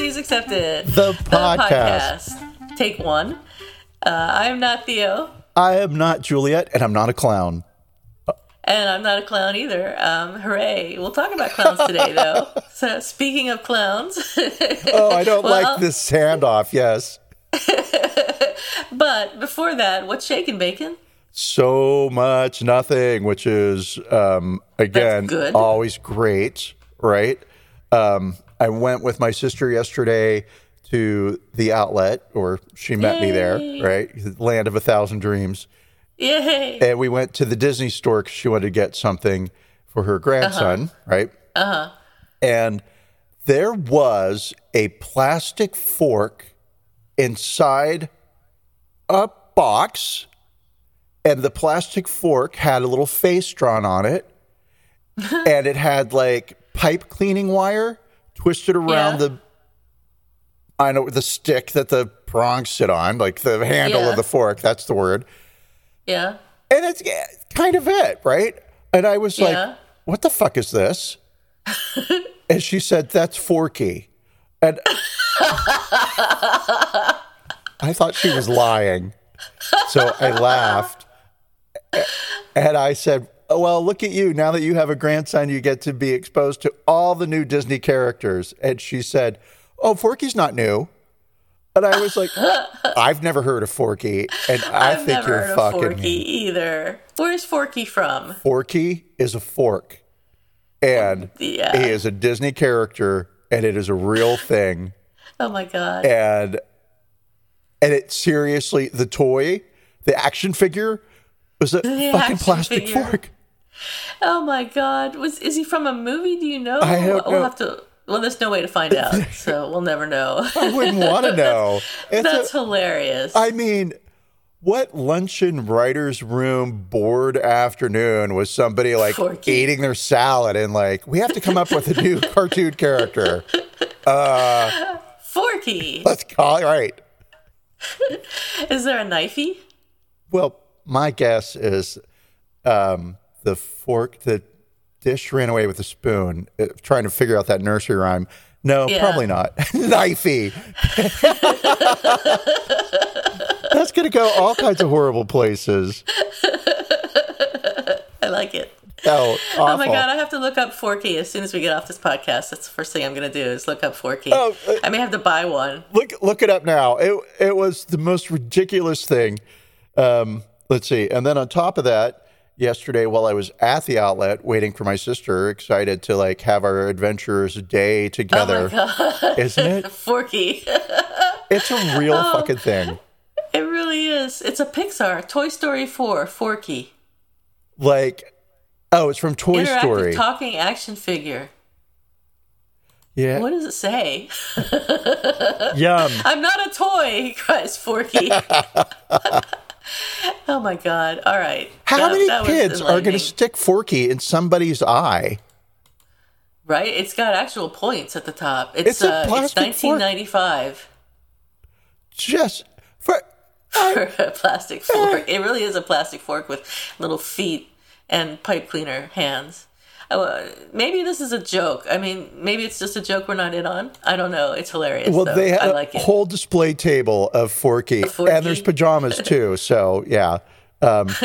Apologies Accepted, The podcast. podcast. Take one. Uh, I'm not Theo, I am not Juliet, and I'm not a clown. and I'm not a clown either. Um, hooray. We'll talk about clowns today, though. So, speaking of clowns, Oh, I don't Well- like this handoff, yes. but before that, what's shaking, bacon? so much nothing, which is um, again good. always great, right? Um, I went with my sister yesterday to the outlet, or she met me there, right? Land of a thousand dreams, Yay. and we went to the Disney store because she wanted to get something for her grandson, right? Uh huh. And there was a plastic fork inside a box and the plastic fork had a little face drawn on it and it had like pipe cleaning wire twisted around Yeah. the i know the stick that the prongs sit on like the handle Yeah. of the fork that's the word. Yeah. and it's yeah, kind of it right? And i was like what the fuck is this? And she said that's forky. And i thought she was lying. So i laughed. And I said, Oh, well, look at you. Now that you have a grandson, you get to be exposed to all the new Disney characters. And she said, Oh, Forky's not new. And I was like, I've never heard of Forky. And I I've think never you're heard fucking Forky me. either. Where's Forky from? Forky is a fork. And Yeah. he is a Disney character and it is a real thing. Oh my god. And and it seriously, the toy, the action figure was a The fucking plastic figure. fork. Oh my god. Was is he from a movie? Do you know? I don't We'll know. have to. Well, there's no way to find out, so we'll never know. I wouldn't want to know. It's a- That's hilarious. I mean, what luncheon writer's room bored afternoon was somebody like Forky. eating their salad and like, we have to come up with a new cartoon character. Uh, Forky. Let's call it right. Is there a knifey? Well, my guess is um, the fork, the dish ran away with the spoon, uh, trying to figure out that nursery rhyme. No, Yeah. probably not. Knifey. That's going to go all kinds of horrible places. I like it. Oh, awful. Oh my god, I have to look up Forky as soon as we get off this podcast. That's the first thing I'm going to do is look up Forky. Oh, uh, I may have to buy one. look look it up now. It it was the most ridiculous thing. Um, let's see, and then on top of that, yesterday while I was at the outlet waiting for my sister, excited to like have our adventurous day together, oh isn't it? Forky. It's a real Oh. fucking thing. it really is. It's a Pixar. Toy Story 4. Forky. Like, oh, it's from Toy Interactive Story. talking action figure. yeah, What does it say? yum. I'm not a toy, cries Forky. Oh my god. All right. How That- many that kids are going to stick Forky in somebody's eye? Right? It's got actual points at the top. It's, It's a uh, it's plastic fork. 1995 Just for for a plastic fork. It really is a plastic fork with little feet and pipe cleaner hands. Uh, maybe this is a joke. I mean, maybe it's just a joke we're not in on. I don't know. It's hilarious. Well, though. they had I a it. whole display table of Forky, Forky. and there's pajamas too. So yeah, um,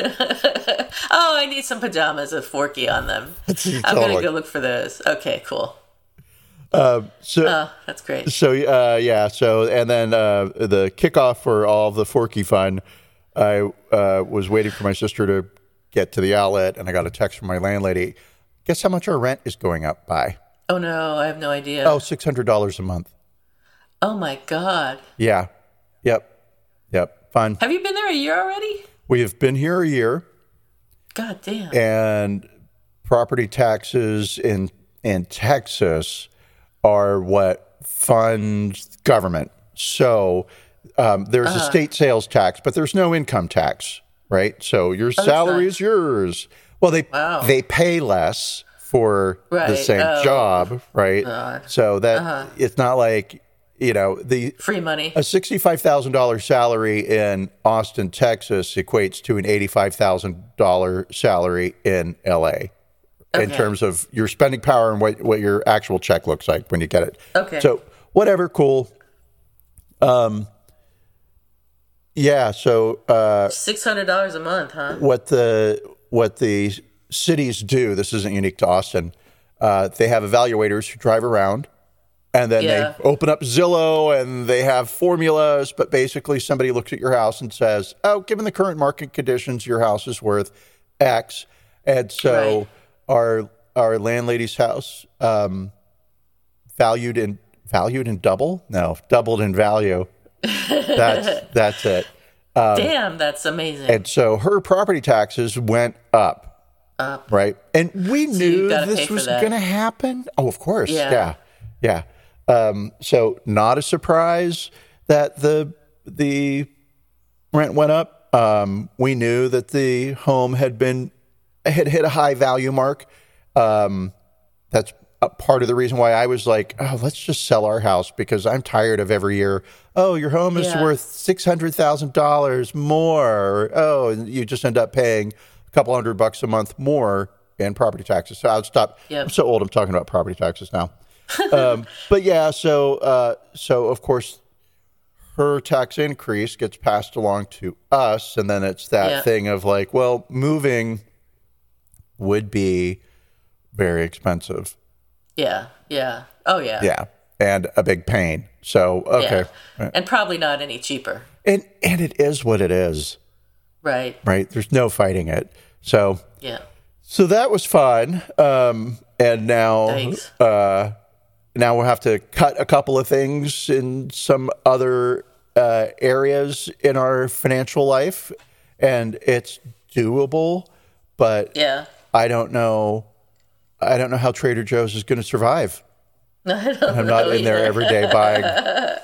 Oh, I need some pajamas with Forky on them. I'm gonna go look for those. Okay, cool. so Oh, that's great. so uh, yeah. So and then uh, the kickoff for all of the Forky fun. I uh, was waiting for my sister to get to the outlet, and I got a text from my landlady. Guess how much our rent is going up by? Oh no, I have no idea. Oh, six hundred dollars a month. Oh my god. Yeah. Yep. Yep. fun. Have you been there a year already? We have been here a year, God damn. and property taxes in in Texas are what funds government. So um, there's Uh-huh. a state sales tax, but there's no income tax, right? So your salary is yours. Well, they Wow. they pay less for the same Oh. job, right? So that Uh-huh. it's not like you know the Free money. a sixty-five thousand dollars salary in Austin, Texas, equates to an eighty-five thousand dollar salary in LA. In terms of your spending power and what, what your actual check looks like when you get it. Okay. So whatever, cool. Um. Yeah. So uh, Six hundred dollars a month, huh? what the what the cities do. This isn't unique to Austin. Uh, they have evaluators who drive around, and then Yeah. they open up Zillow and they have formulas. But basically, somebody looks at your house and says, "Oh, given the current market conditions, your house is worth X." And so, Right. our our landlady's house um, valued in valued in double? No, doubled in value. That's that's it. Damn, that's amazing. And so her property taxes went up. Up. Right. And we knew this was going to happen. Oh, of course. Yeah. Yeah. Yeah. Um, so not a surprise that the the rent went up. Um, we knew that the home had been had hit a high value mark. Um, that's part of the reason why I was like, oh, let's just sell our house because I'm tired of every year. Oh, your home is Yeah. worth six hundred thousand dollars more. Oh, and you just end up paying a couple hundred bucks a month more in property taxes. So I'll stop. Yep. I'm so old. I'm talking about property taxes now. um, but yeah, so uh, so of course her tax increase gets passed along to us, and then it's that thing of like, well, moving would be very expensive. Yeah, yeah. Oh yeah. Yeah. And a big pain. So, okay. Yeah. And probably not any cheaper. And and it is what it is, Right. right? There's no fighting it. So Yeah. so that was fun. Um and now Thanks. uh now we'll have to cut a couple of things in some other uh areas in our financial life and it's doable, but Yeah. I don't know I don't know how Trader Joe's is going to survive. I don't I'm not in there every day buying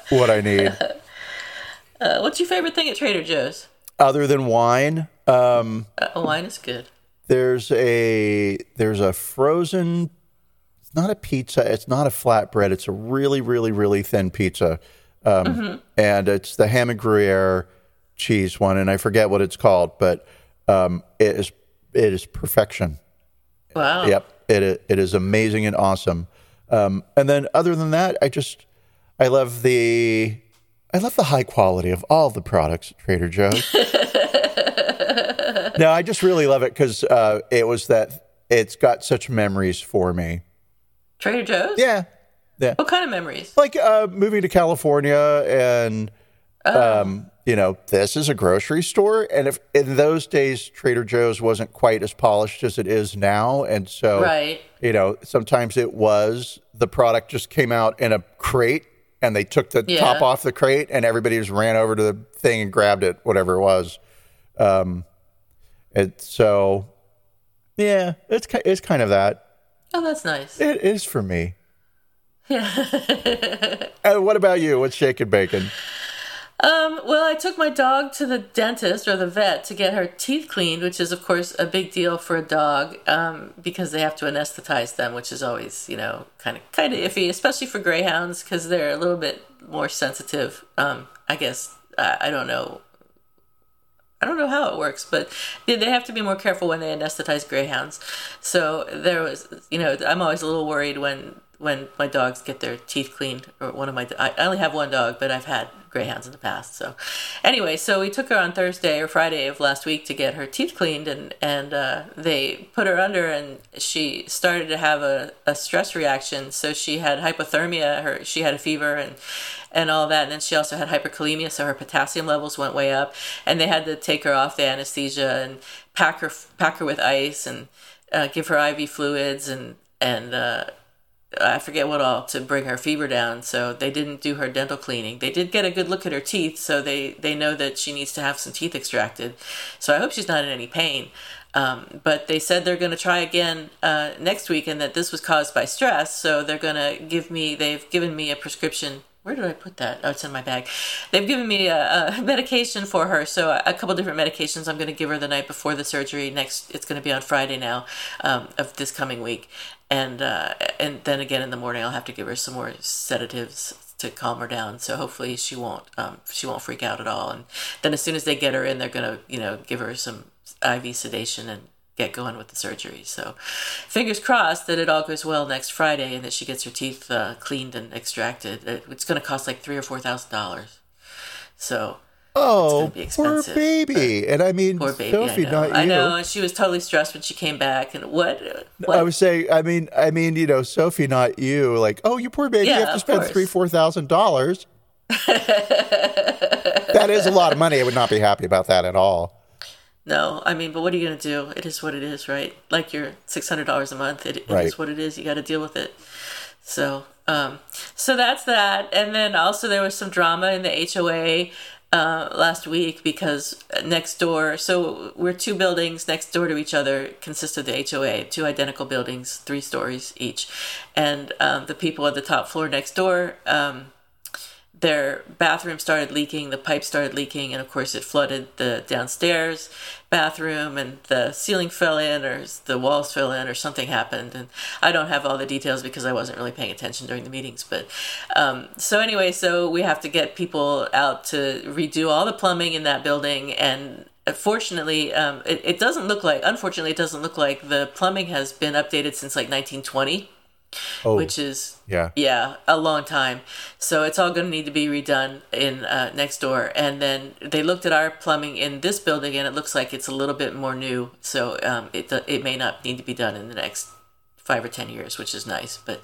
what I need. Uh, what's your favorite thing at Trader Joe's? Other than wine, um, Uh, wine is good. there's a there's a frozen. It's not a pizza. It's not a flatbread. It's a really, really, really thin pizza, um, and it's the ham and Gruyere cheese one, and I forget what it's called, but um, it is it is perfection. Wow. Yep, it it is amazing and awesome. Um, and then other than that, I just I love the I love the high quality of all the products at Trader Joe's. no, I just really love it because uh, it was that it's got such memories for me. Trader Joe's? Yeah, yeah. What kind of memories? Like uh, moving to California and. Um, you know, this is a grocery store, and if in those days Trader Joe's wasn't quite as polished as it is now, and so Right. you know, sometimes it was the product just came out in a crate and they took the Yeah. top off the crate and everybody just ran over to the thing and grabbed it, whatever it was. Um, it so yeah, it's it's kind of that. Oh, that's nice. It is for me. Yeah. And what about you? What's shake and bacon? Um, well, I took my dog to the dentist or the vet to get her teeth cleaned, which is, of course, a big deal for a dog um, because they have to anesthetize them, which is always, you know, kind of kind of iffy, especially for greyhounds because they're a little bit more sensitive. Um, I guess I, I don't know. I don't know how it works, but they they have to be more careful when they anesthetize greyhounds. So there was, you know, I'm always a little worried when when my dogs get their teeth cleaned. Or one of my, I only have one dog, but I've had greyhounds in the past. So anyway, so we took her on Thursday or Friday of last week to get her teeth cleaned, and and uh, they put her under, and she started to have a, a stress reaction. So she had hypothermia. Her she had a fever and and all that. And then she also had hyperkalemia, so her potassium levels went way up. And they had to take her off the anesthesia and pack her pack her with ice and uh, give her IV fluids and and uh, I forget what all to bring her fever down. So they didn't do her dental cleaning. They did get a good look at her teeth, so they they know that she needs to have some teeth extracted. So I hope she's not in any pain. Um, but they said they're going to try again uh, next week, and that this was caused by stress. So they're going to give me. They've given me a prescription where did I put that? Oh, it's in my bag. They've given me a, a medication for her, so a, a couple different medications I'm going to give her the night before the surgery. Next, it's going to be on Friday now um, of this coming week, and uh, and then again in the morning I'll have to give her some more sedatives to calm her down. So hopefully she won't um, she won't freak out at all. And then as soon as they get her in, they're to you know give her some IV sedation and get going with the surgery. So, fingers crossed that it all goes well next Friday and that she gets her teeth uh, cleaned and extracted. It's going to cost like three or four thousand dollars. So. Oh, poor baby! And I mean, poor baby, Sophie, I know. not you. I know, and she was totally stressed when she came back. And what? what? I was saying, I mean, I mean, you know, Sophie, not you. Like, oh, you poor baby, yeah, you have to spend course. three, four thousand dollars. that is a lot of money. I would not be happy about that at all. No, I mean, but what are you going to do? It is what it is, right? Like your six hundred dollars a month, it, it right. is what it is. You got to deal with it. So, um, so that's that. And then also there was some drama in the HOA uh, last week because next door, so we're two buildings next door to each other, consist of the HOA, two identical buildings, three stories each, and um, the people at the top floor next door. Um, their bathroom started leaking, the pipe started leaking, and of course it flooded the downstairs bathroom, and the ceiling fell in, or the walls fell in, or something happened. And I don't have all the details because I wasn't really paying attention during the meetings. But um, so anyway, so we have to get people out to redo all the plumbing in that building, and fortunately, um, it, it doesn't look like. Unfortunately, it doesn't look like the plumbing has been updated since like 1920 oh, which is yeah yeah a long time. So it's all going to need to be redone in uh, next door. And then they looked at our plumbing in this building, and it looks like it's a little bit more new. So um, it it may not need to be done in the next five or ten years, which is nice. But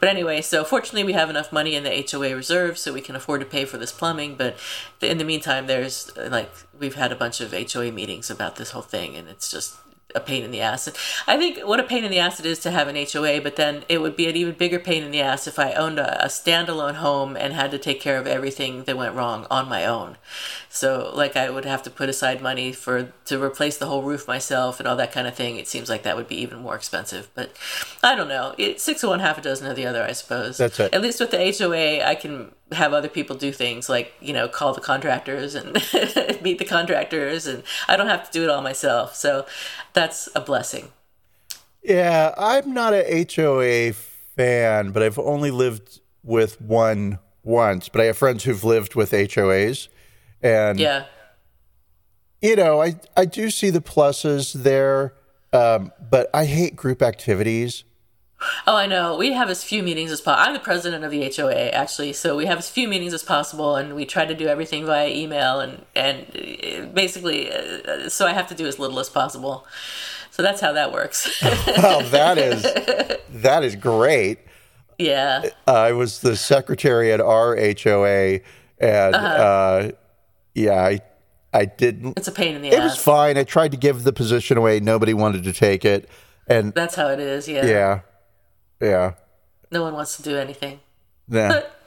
but anyway, so fortunately we have enough money in the HOA reserve so we can afford to pay for this plumbing. But in the meantime, there's like we've had a bunch of HOA meetings about this whole thing, and it's just a pain in the ass. And I think what a pain in the ass it is to have an HOA, but then it would be an even bigger pain in the ass if I owned a, a standalone home and had to take care of everything that went wrong on my own. So like I would have to put aside money for to replace the whole roof myself and all that kind of thing. It seems like that would be even more expensive. But I don't know. It, six of one, half a dozen of the other, I suppose. That's it. At least with the HOA, I can have other people do things like you know call the contractors and meet the contractors, and I don't have to do it all myself. So that's a blessing. Yeah, I'm not a HOA fan, but I've only lived with one once. But I have friends who've lived with HOAs, and yeah, you know, I I do see the pluses there, um, but I hate group activities. Oh, I know. We have as few meetings as possible. I'm the president of the HOA, actually, so we have as few meetings as possible, and we try to do everything via email, and and uh, basically, uh, so I have to do as little as possible. So that's how that works. well, that is that is great. Yeah. I was the secretary at our HOA, and uh-huh. uh, yeah, I I didn't. It's a pain in the it ass. It was fine. I tried to give the position away. Nobody wanted to take it, and that's how it is. Yeah. Yeah. Yeah. No one wants to do anything. Yeah. But,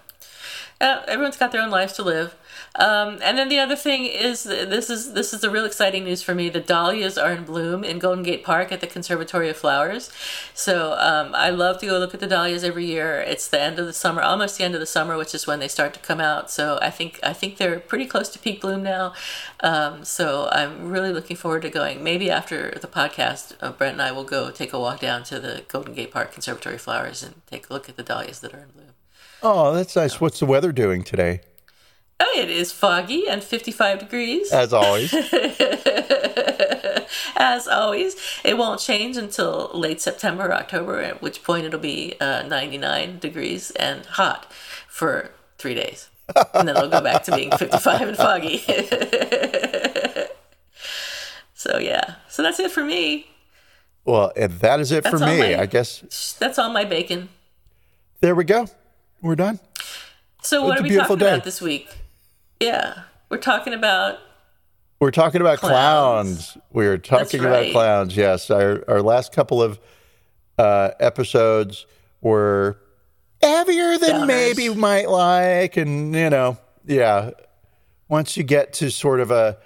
uh, everyone's got their own lives to live. Um, and then the other thing is this is this is the real exciting news for me. The dahlias are in bloom in Golden Gate Park at the Conservatory of Flowers. So um, I love to go look at the dahlias every year. It's the end of the summer, almost the end of the summer, which is when they start to come out. So I think I think they're pretty close to peak bloom now. Um, so I'm really looking forward to going. Maybe after the podcast, uh, Brent and I will go take a walk down to the Golden Gate Park Conservatory of Flowers and take a look at the dahlias that are in bloom. Oh, that's nice. What's the weather doing today? Oh, it is foggy and 55 degrees. As always. As always. It won't change until late September, or October, at which point it'll be uh, 99 degrees and hot for three days. and then it'll go back to being 55 and foggy. so, yeah. So that's it for me. Well, and that is it that's for me. My, I guess that's all my bacon. There we go. We're done. So, what it's are we talking day. about this week? Yeah, we're talking about. We're talking about clowns. clowns. We're talking right. about clowns. Yes, our our last couple of uh, episodes were heavier than Downers. maybe you might like. And, you know, yeah. Once you get to sort of a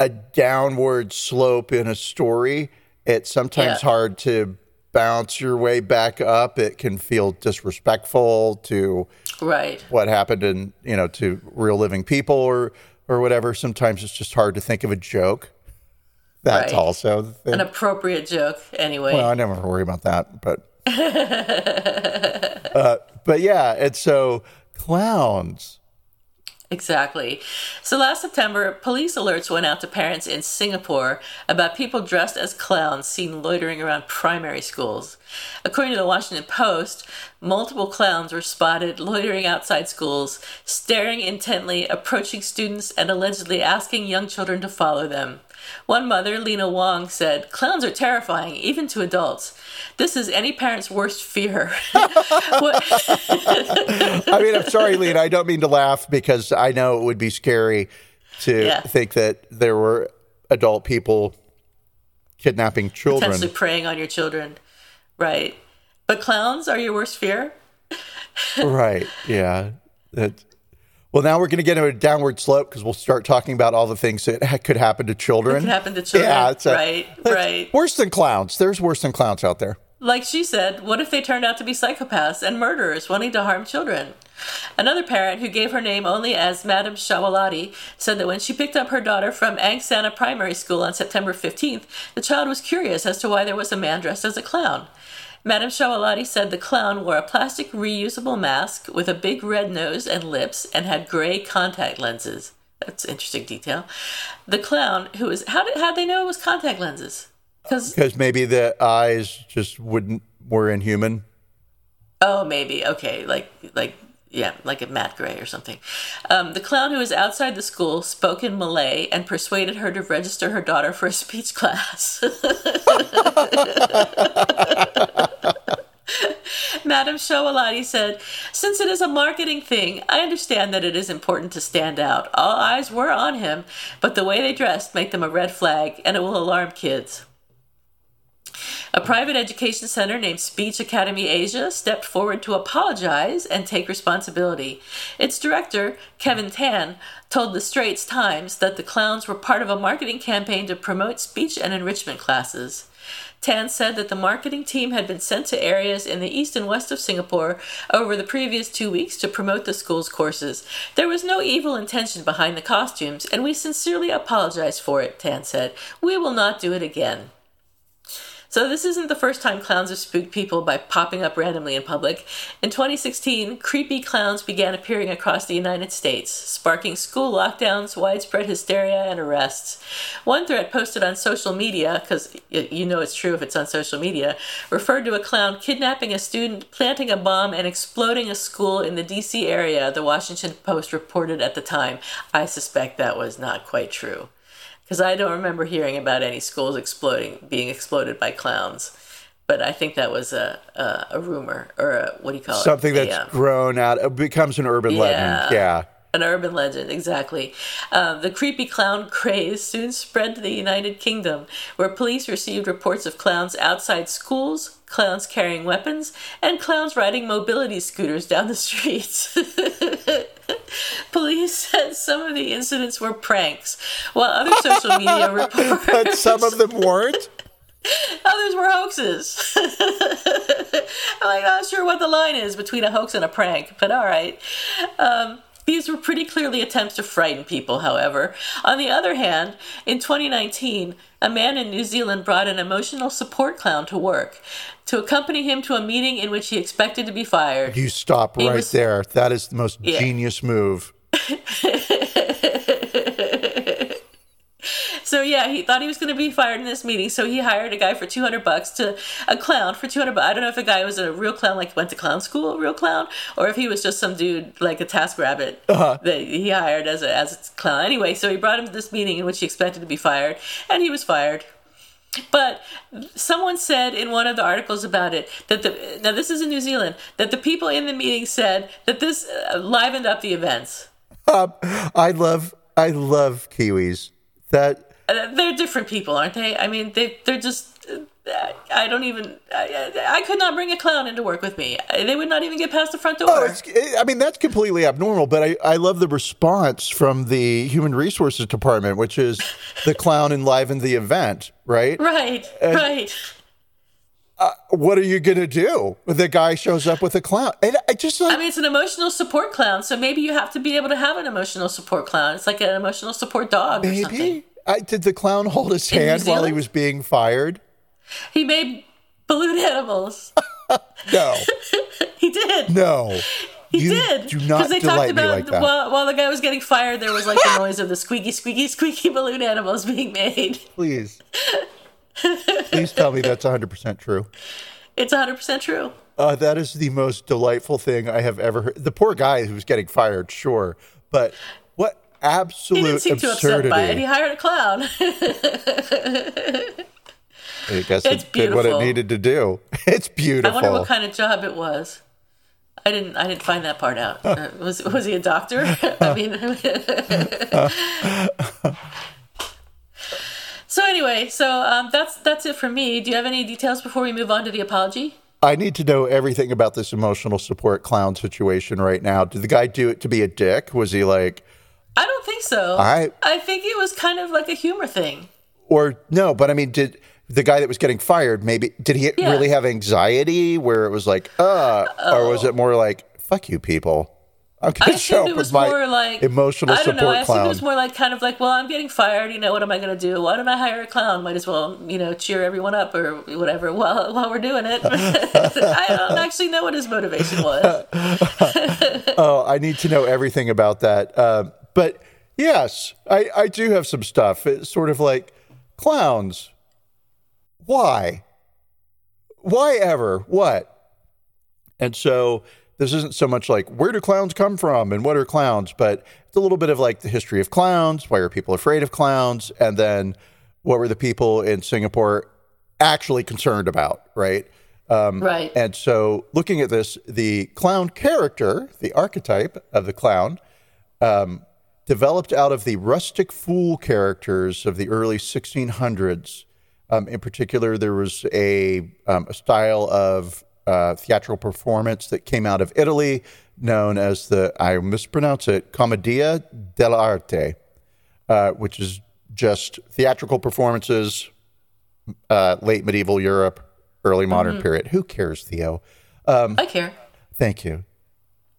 a downward slope in a story, it's sometimes Yeah. hard to bounce your way back up. It can feel disrespectful to Right. what happened in, you know, to real living people or or whatever. Sometimes it's just hard to think of a joke. That's Right. also the. An appropriate joke, anyway. Well, I never worry about that, but uh, but yeah, and so clowns. Exactly. So last September, police alerts went out to parents in Singapore about people dressed as clowns seen loitering around primary schools. According to the Washington Post, multiple clowns were spotted loitering outside schools, staring intently, approaching students, and allegedly asking young children to follow them. One mother, Lena Wong, said, Clowns are terrifying, even to adults. This is any parent's worst fear. I mean, I'm sorry, Lena. I don't mean to laugh because I know it would be scary to Yeah. think that there were adult people kidnapping children. potentially preying on your children. Right. But clowns are your worst fear? right? Yeah. That. Well, now we're going to get into a downward slope because we'll start talking about all the things that could happen to children. Could happen to children. Yeah, it's a- right, it's right. Worse than clowns. There's worse than clowns out there. Like she said, what if they turned out to be psychopaths and murderers wanting to harm children? Another parent who gave her name only as Madame Shawalati said that when she picked up her daughter from Angsana Primary School on September 15th, the child was curious as to why there was a man dressed as a clown. Madame Shawalati said the clown wore a plastic reusable mask with a big red nose and lips and had gray contact lenses. That's interesting detail. The clown, who was how did how they know it was contact lenses? Because Because maybe the eyes just wouldn't were inhuman. Oh, maybe. Okay, like like yeah, like a Matt Gray or something. Um, the clown who was outside the school spoke in Malay and persuaded her to register her daughter for a speech class. Madam Shawalati said, Since it is a marketing thing, I understand that it is important to stand out. All eyes were on him, but the way they dressed make them a red flag, and it will alarm kids. A private education center named Speech Academy Asia stepped forward to apologize and take responsibility. Its director, Kevin Tan, told the Straits Times that the clowns were part of a marketing campaign to promote speech and enrichment classes. Tan said that the marketing team had been sent to areas in the east and west of Singapore over the previous two weeks to promote the school's courses. There was no evil intention behind the costumes, and we sincerely apologize for it, Tan said. We will not do it again. So this isn't the first time clowns have spooked people by popping up randomly in public. In 2016, creepy clowns began appearing across the United States, sparking school lockdowns, widespread hysteria, and arrests. One thread posted on social media, because you know it's true if it's on social media, referred to a clown kidnapping a student, planting a bomb, and exploding a school in the D.C. area, the Washington Post reported at the time. I suspect that was not quite true because I don't remember hearing about any schools exploding, being exploded by clowns. But I think that was a a, a rumor or a, what do you call Something it? Something that's A, um, grown out, it becomes an urban legend. Yeah. an urban legend, exactly. Um, the creepy clown craze soon spread to the United Kingdom, where police received reports of clowns outside schools, clowns carrying weapons, and clowns riding mobility scooters down the streets. Police said some of the incidents were pranks, while other social media reports But some of them weren't. Others were hoaxes. I'm like, not sure what the line is between a hoax and a prank, but all right. Um, these were pretty clearly attempts to frighten people, however. On the other hand, in 2019, a man in New Zealand brought an emotional support clown to work to accompany him to a meeting in which he expected to be fired. You stop right was- there. That is the most Yeah. genius move. So yeah, he thought he was going to be fired in this meeting, so he hired a guy for 200 bucks to a clown for 200 bucks. I don't know if the guy was a real clown like went to clown school, a real clown, or if he was just some dude like a TaskRabbit that he hired as a as a clown. Anyway, so he brought him to this meeting in which he expected to be fired, and he was fired. But someone said in one of the articles about it that the now this is in New Zealand that the people in the meeting said that this uh, livened up the events. Um, I love, I love Kiwis. That they're different people, aren't they? I mean, they they're just I don't even. I, I could not bring a clown into work with me. They would not even get past the front door. Oh, I mean, that's completely abnormal, but I, I love the response from the human resources department, which is the clown enlivened the event, right? Right, and, right. Uh, what are you going to do? The guy shows up with a clown. And I just like. I mean, it's an emotional support clown, so maybe you have to be able to have an emotional support clown. It's like an emotional support dog maybe? I, did the clown hold his In hand while he was being fired? He made balloon animals. no. he did. No. He you did. Do not they talked about like while, while, the guy was getting fired, there was like the noise of the squeaky, squeaky, squeaky balloon animals being made. Please. Please tell me that's 100% true. It's 100% true. Uh, that is the most delightful thing I have ever heard. The poor guy who was getting fired, sure, but absolute he didn't seem absurdity. Too upset by it. He hired a clown. I guess it's it did what it needed to do. It's beautiful. I wonder what kind of job it was. I didn't. I didn't find that part out. Uh, was was he a doctor? I mean. so anyway, so um, that's that's it for me. Do you have any details before we move on to the apology? I need to know everything about this emotional support clown situation right now. Did the guy do it to be a dick? Was he like? I don't think so. I I think it was kind of like a humor thing. Or no, but I mean, did the guy that was getting fired maybe did he yeah. really have anxiety where it was like uh oh. or was it more like fuck you people I'm gonna I show up with my like, emotional I don't support know. I clown. it was more like kind of like, well, I'm getting fired. You know, what am I going to do? Why don't I hire a clown? Might as well, you know, cheer everyone up or whatever while while we're doing it. I don't actually know what his motivation was. oh, I need to know everything about that. Uh, but yes, I I do have some stuff. It's sort of like clowns why? Why ever? What? And so this isn't so much like where do clowns come from and what are clowns, but it's a little bit of like the history of clowns, why are people afraid of clowns, and then what were the people in Singapore actually concerned about, right? Um, right. And so looking at this, the clown character, the archetype of the clown, um, developed out of the rustic fool characters of the early 1600s um, in particular, there was a, um, a style of uh, theatrical performance that came out of Italy known as the, I mispronounce it, Commedia dell'arte, uh, which is just theatrical performances, uh, late medieval Europe, early modern mm-hmm. period. Who cares, Theo? Um, I care. Thank you.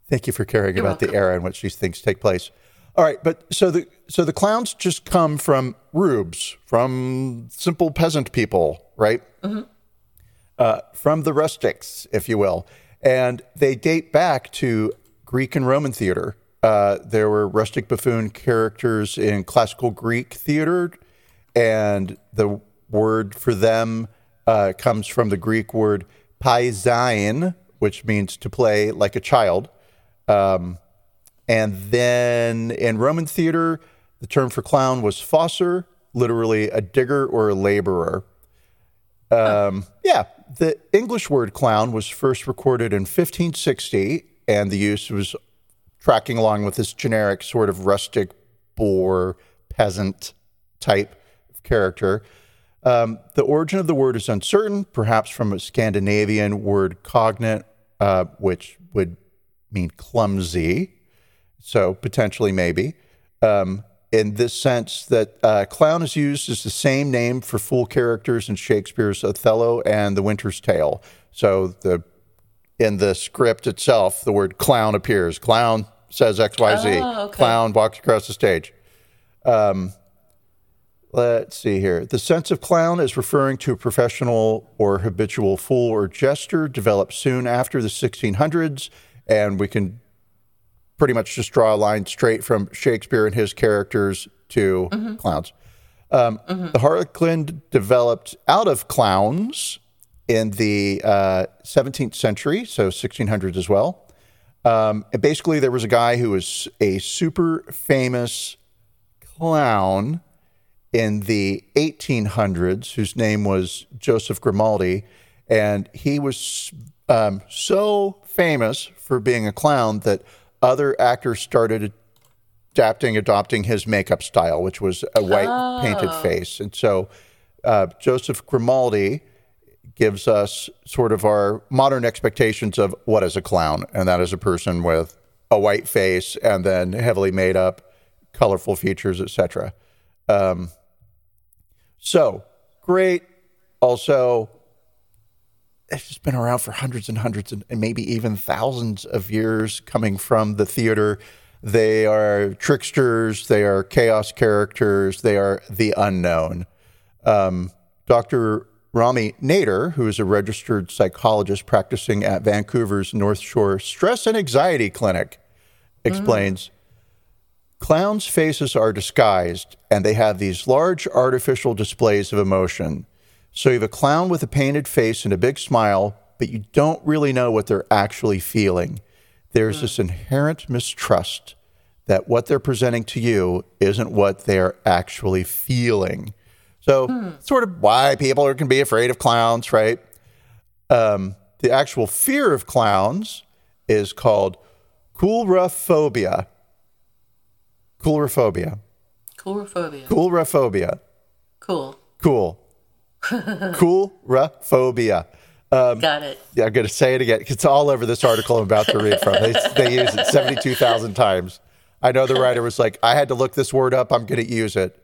Thank you for caring You're about welcome. the era in which these things take place. All right, but so the so the clowns just come from rubes, from simple peasant people, right? Mm-hmm. Uh, from the rustics, if you will, and they date back to Greek and Roman theater. Uh, there were rustic buffoon characters in classical Greek theater, and the word for them uh, comes from the Greek word paisain, which means to play like a child. Um, and then in Roman theater, the term for clown was fossor, literally a digger or a laborer. Um, yeah, the English word clown was first recorded in 1560, and the use was tracking along with this generic sort of rustic boor peasant type of character. Um, the origin of the word is uncertain, perhaps from a Scandinavian word cognate, uh, which would mean clumsy. So potentially, maybe. Um, in this sense, that uh, clown is used as the same name for fool characters in Shakespeare's Othello and The Winter's Tale. So the in the script itself, the word clown appears. Clown says X Y Z. Oh, okay. Clown walks across the stage. Um, let's see here. The sense of clown is referring to a professional or habitual fool or jester developed soon after the 1600s, and we can pretty much just draw a line straight from Shakespeare and his characters to mm-hmm. clowns. Um, mm-hmm. The Harlequin developed out of clowns in the uh, 17th century, so 1600s as well. Um, and basically, there was a guy who was a super famous clown in the 1800s whose name was Joseph Grimaldi. And he was um, so famous for being a clown that other actors started adapting, adopting his makeup style, which was a white oh. painted face. And so uh, Joseph Grimaldi gives us sort of our modern expectations of what is a clown, and that is a person with a white face and then heavily made up, colorful features, etc. Um, so great. Also, it's just been around for hundreds and hundreds and, and maybe even thousands of years coming from the theater. They are tricksters, they are chaos characters, they are the unknown. Um, Dr. Rami Nader, who is a registered psychologist practicing at Vancouver's North Shore Stress and Anxiety Clinic, explains clowns' faces are disguised and they have these large artificial displays of emotion. So you have a clown with a painted face and a big smile, but you don't really know what they're actually feeling. There's this inherent mistrust that what they're presenting to you isn't what they're actually feeling. So, sort of why people are, can be afraid of clowns, right? Um, the actual fear of clowns is called coulrophobia. Coulrophobia. Coulrophobia. Coulrophobia. Cool. Cool. Coulrophobia. Um, Got it. Yeah, I'm going to say it again. It's all over this article I'm about to read from. They, they use it 72,000 times. I know the writer was like, I had to look this word up. I'm going to use it.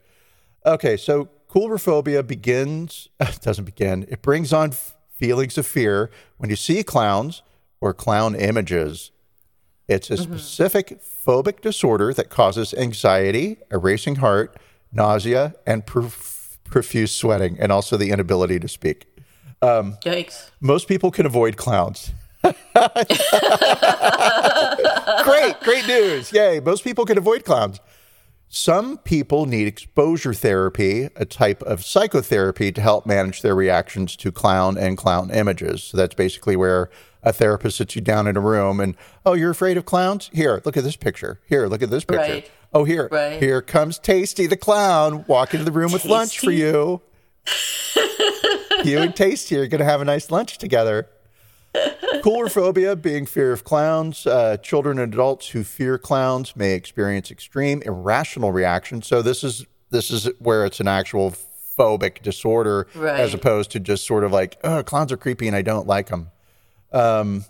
Okay, so coulrophobia begins, doesn't begin, it brings on f- feelings of fear when you see clowns or clown images. It's a specific phobic disorder that causes anxiety, a racing heart, nausea, and prof- profuse sweating, and also the inability to speak. Um, Yikes. Most people can avoid clowns. great, great news. Yay. Most people can avoid clowns. Some people need exposure therapy, a type of psychotherapy to help manage their reactions to clown and clown images. So that's basically where a therapist sits you down in a room and, oh, you're afraid of clowns? Here, look at this picture. Here, look at this picture. Right. Oh, here, Right. here comes Tasty the clown walk into the room with lunch for you. you and Tasty are going to have a nice lunch together. Coulrophobia being fear of clowns. Uh, children and adults who fear clowns may experience extreme irrational reactions. So this is this is where it's an actual phobic disorder as opposed to just sort of like, oh, clowns are creepy and I don't like them. Um,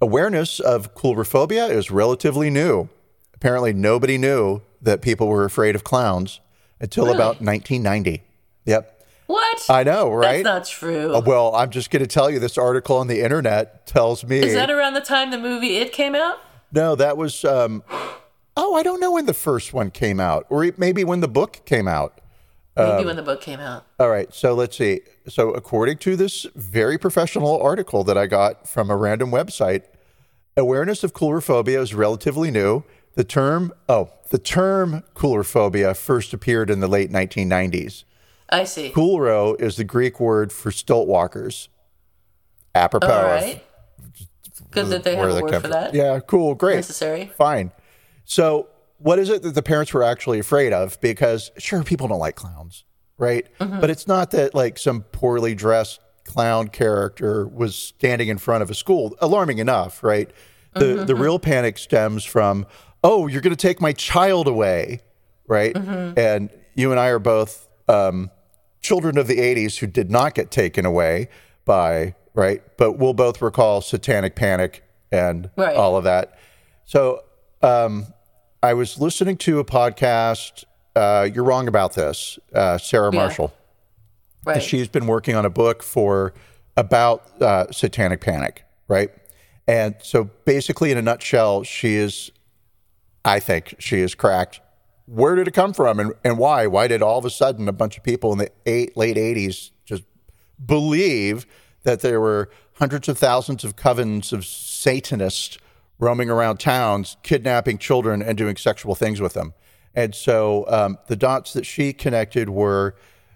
awareness of coulrophobia is relatively new. Apparently, nobody knew that people were afraid of clowns until Really? about 1990. Yep. What? I know, right? That's not true. Uh, Well, I'm just going to tell you this article on the internet tells me. Is that around the time the movie It came out? no, that was. Um, oh, I don't know when the first one came out, or maybe when the book came out. Um, Maybe when the book came out. All right, so let's see. So, according to this very professional article that I got from a random website, awareness of coulrophobia is relatively new. The term, oh, the term coulrophobia first appeared in the late 1990s. I see. Coulro is the Greek word for stilt walkers. Apropos All of. Good that they have a word for that. Yeah, cool, great. Necessary. Fine. So, what is it that the parents were actually afraid of? Because sure, people don't like clowns, right? Mm-hmm. But it's not that like some poorly dressed clown character was standing in front of a school. Alarming enough, right? The Mm-hmm, the real panic stems from, oh, you're going to take my child away, right? Mm-hmm. And you and I are both um, children of the '80s who did not get taken away by right, but we'll both recall Satanic Panic and Right. all of that. So um, I was listening to a podcast. Uh, you're wrong about this, uh, Sarah Yeah. Marshall. Right. She's been working on a book for about uh, Satanic Panic, right? And so basically, in a nutshell, she is, I think, she is cracked. Where did it come from, and, and why? Why did all of a sudden a bunch of people in the eight, late '80s just believe that there were hundreds of thousands of covens of Satanists roaming around towns, kidnapping children and doing sexual things with them. And so um, the dots that she connected were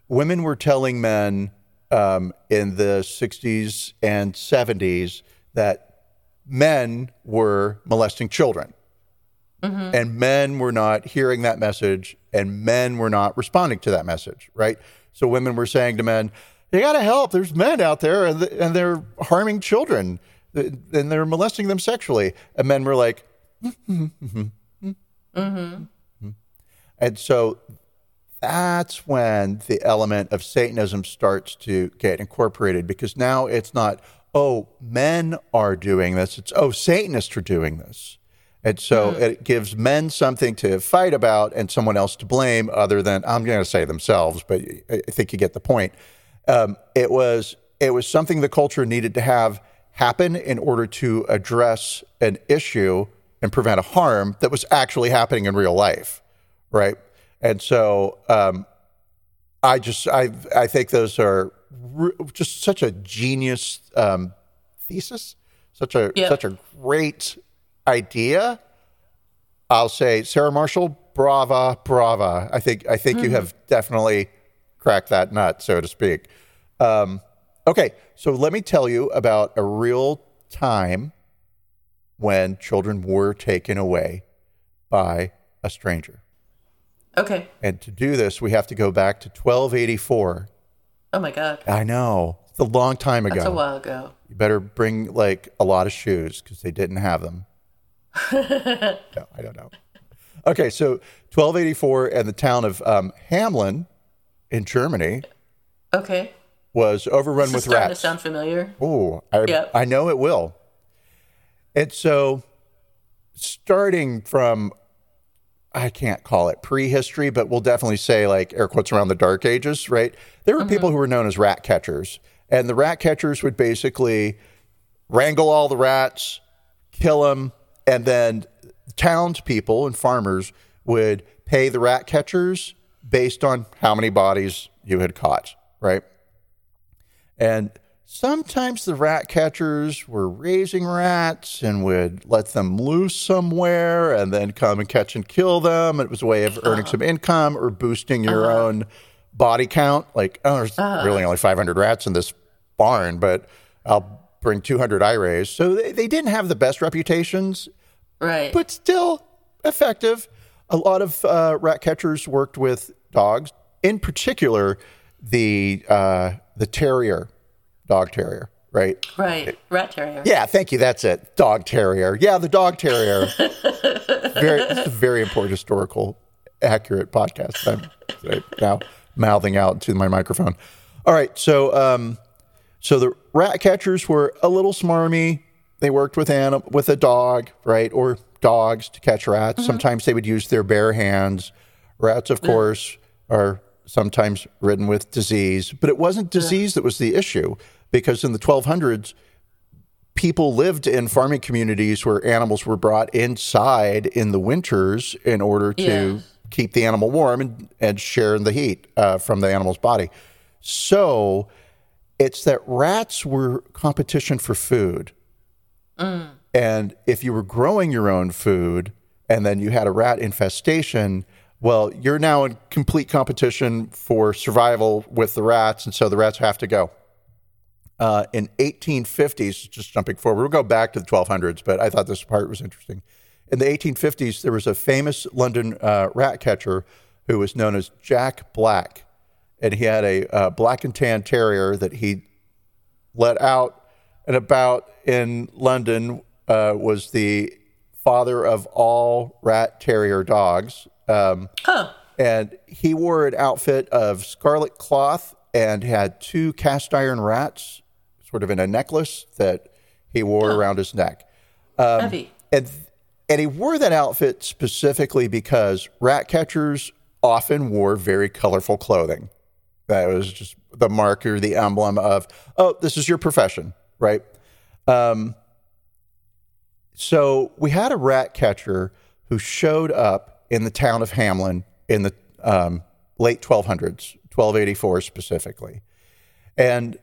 women were telling men um, in the 60s and 70s that men were molesting children. And men were not hearing that message, and men were not responding to that message, right? So women were saying to men, "You got to help. There's men out there, and, and they're harming children, and they're molesting them sexually." And men were like, mm-hmm mm-hmm and so that's when the element of Satanism starts to get incorporated because now it's not, oh, men are doing this. It's, oh, Satanists are doing this. And so mm. it gives men something to fight about and someone else to blame, other than I'm going to say themselves, but I think you get the point. Um, it was it was something the culture needed to have happen in order to address an issue and prevent a harm that was actually happening in real life, right? And so um, I just I I think those are re- just such a genius um, thesis, such a yep. such a great idea. I'll say Sarah Marshall, brava, brava. I think I think mm-hmm. you have definitely cracked that nut, so to speak. Um, okay, so let me tell you about a real time when children were taken away by a stranger. Okay. And to do this, we have to go back to 1284. Oh my God. I know. It's a long time ago. That's a while ago. You better bring like a lot of shoes because they didn't have them. no, I don't know. Okay, so 1284 and the town of um, Hamelin in Germany. Okay. Was overrun with rats. to sound familiar. Oh, I, yep. I know it will. And so, starting from, I can't call it prehistory, but we'll definitely say like air quotes around the dark ages, right? There were mm-hmm. people who were known as rat catchers. And the rat catchers would basically wrangle all the rats, kill them, and then townspeople and farmers would pay the rat catchers based on how many bodies you had caught, right? And sometimes the rat catchers were raising rats and would let them loose somewhere and then come and catch and kill them. It was a way of earning uh-huh. some income or boosting your uh-huh. own body count. Like, oh, there's uh-huh. really only 500 rats in this barn, but I'll bring 200 IRAs. So they, they didn't have the best reputations, right? But still effective. A lot of uh, rat catchers worked with dogs, in particular the uh, the terrier, dog terrier, right? Right, rat terrier. Yeah, thank you. That's it, dog terrier. Yeah, the dog terrier. very, it's a very important historical, accurate podcast. I'm now mouthing out to my microphone. All right, so um, so the rat catchers were a little smarmy. They worked with anim- with a dog, right, or dogs to catch rats. Mm-hmm. Sometimes they would use their bare hands. Rats, of course, are sometimes ridden with disease, but it wasn't disease that was the issue because in the 1200s, people lived in farming communities where animals were brought inside in the winters in order to yeah. keep the animal warm and, and share in the heat uh, from the animal's body. So it's that rats were competition for food. Mm. And if you were growing your own food and then you had a rat infestation, well, you're now in complete competition for survival with the rats. And so the rats have to go. Uh, in 1850s, just jumping forward, we'll go back to the 1200s, but I thought this part was interesting. In the 1850s, there was a famous London uh, rat catcher who was known as Jack Black and he had a uh, black and tan terrier that he let out and about in London. Uh, was the father of all rat terrier dogs. Um, huh. And he wore an outfit of scarlet cloth and had two cast iron rats, sort of in a necklace that he wore huh. around his neck. Um, Heavy. And and he wore that outfit specifically because rat catchers often wore very colorful clothing. That was just the marker, the emblem of, oh, this is your profession, right? Um, so we had a rat catcher who showed up in the town of Hamlin in the um, late 1200s, 1284 specifically. And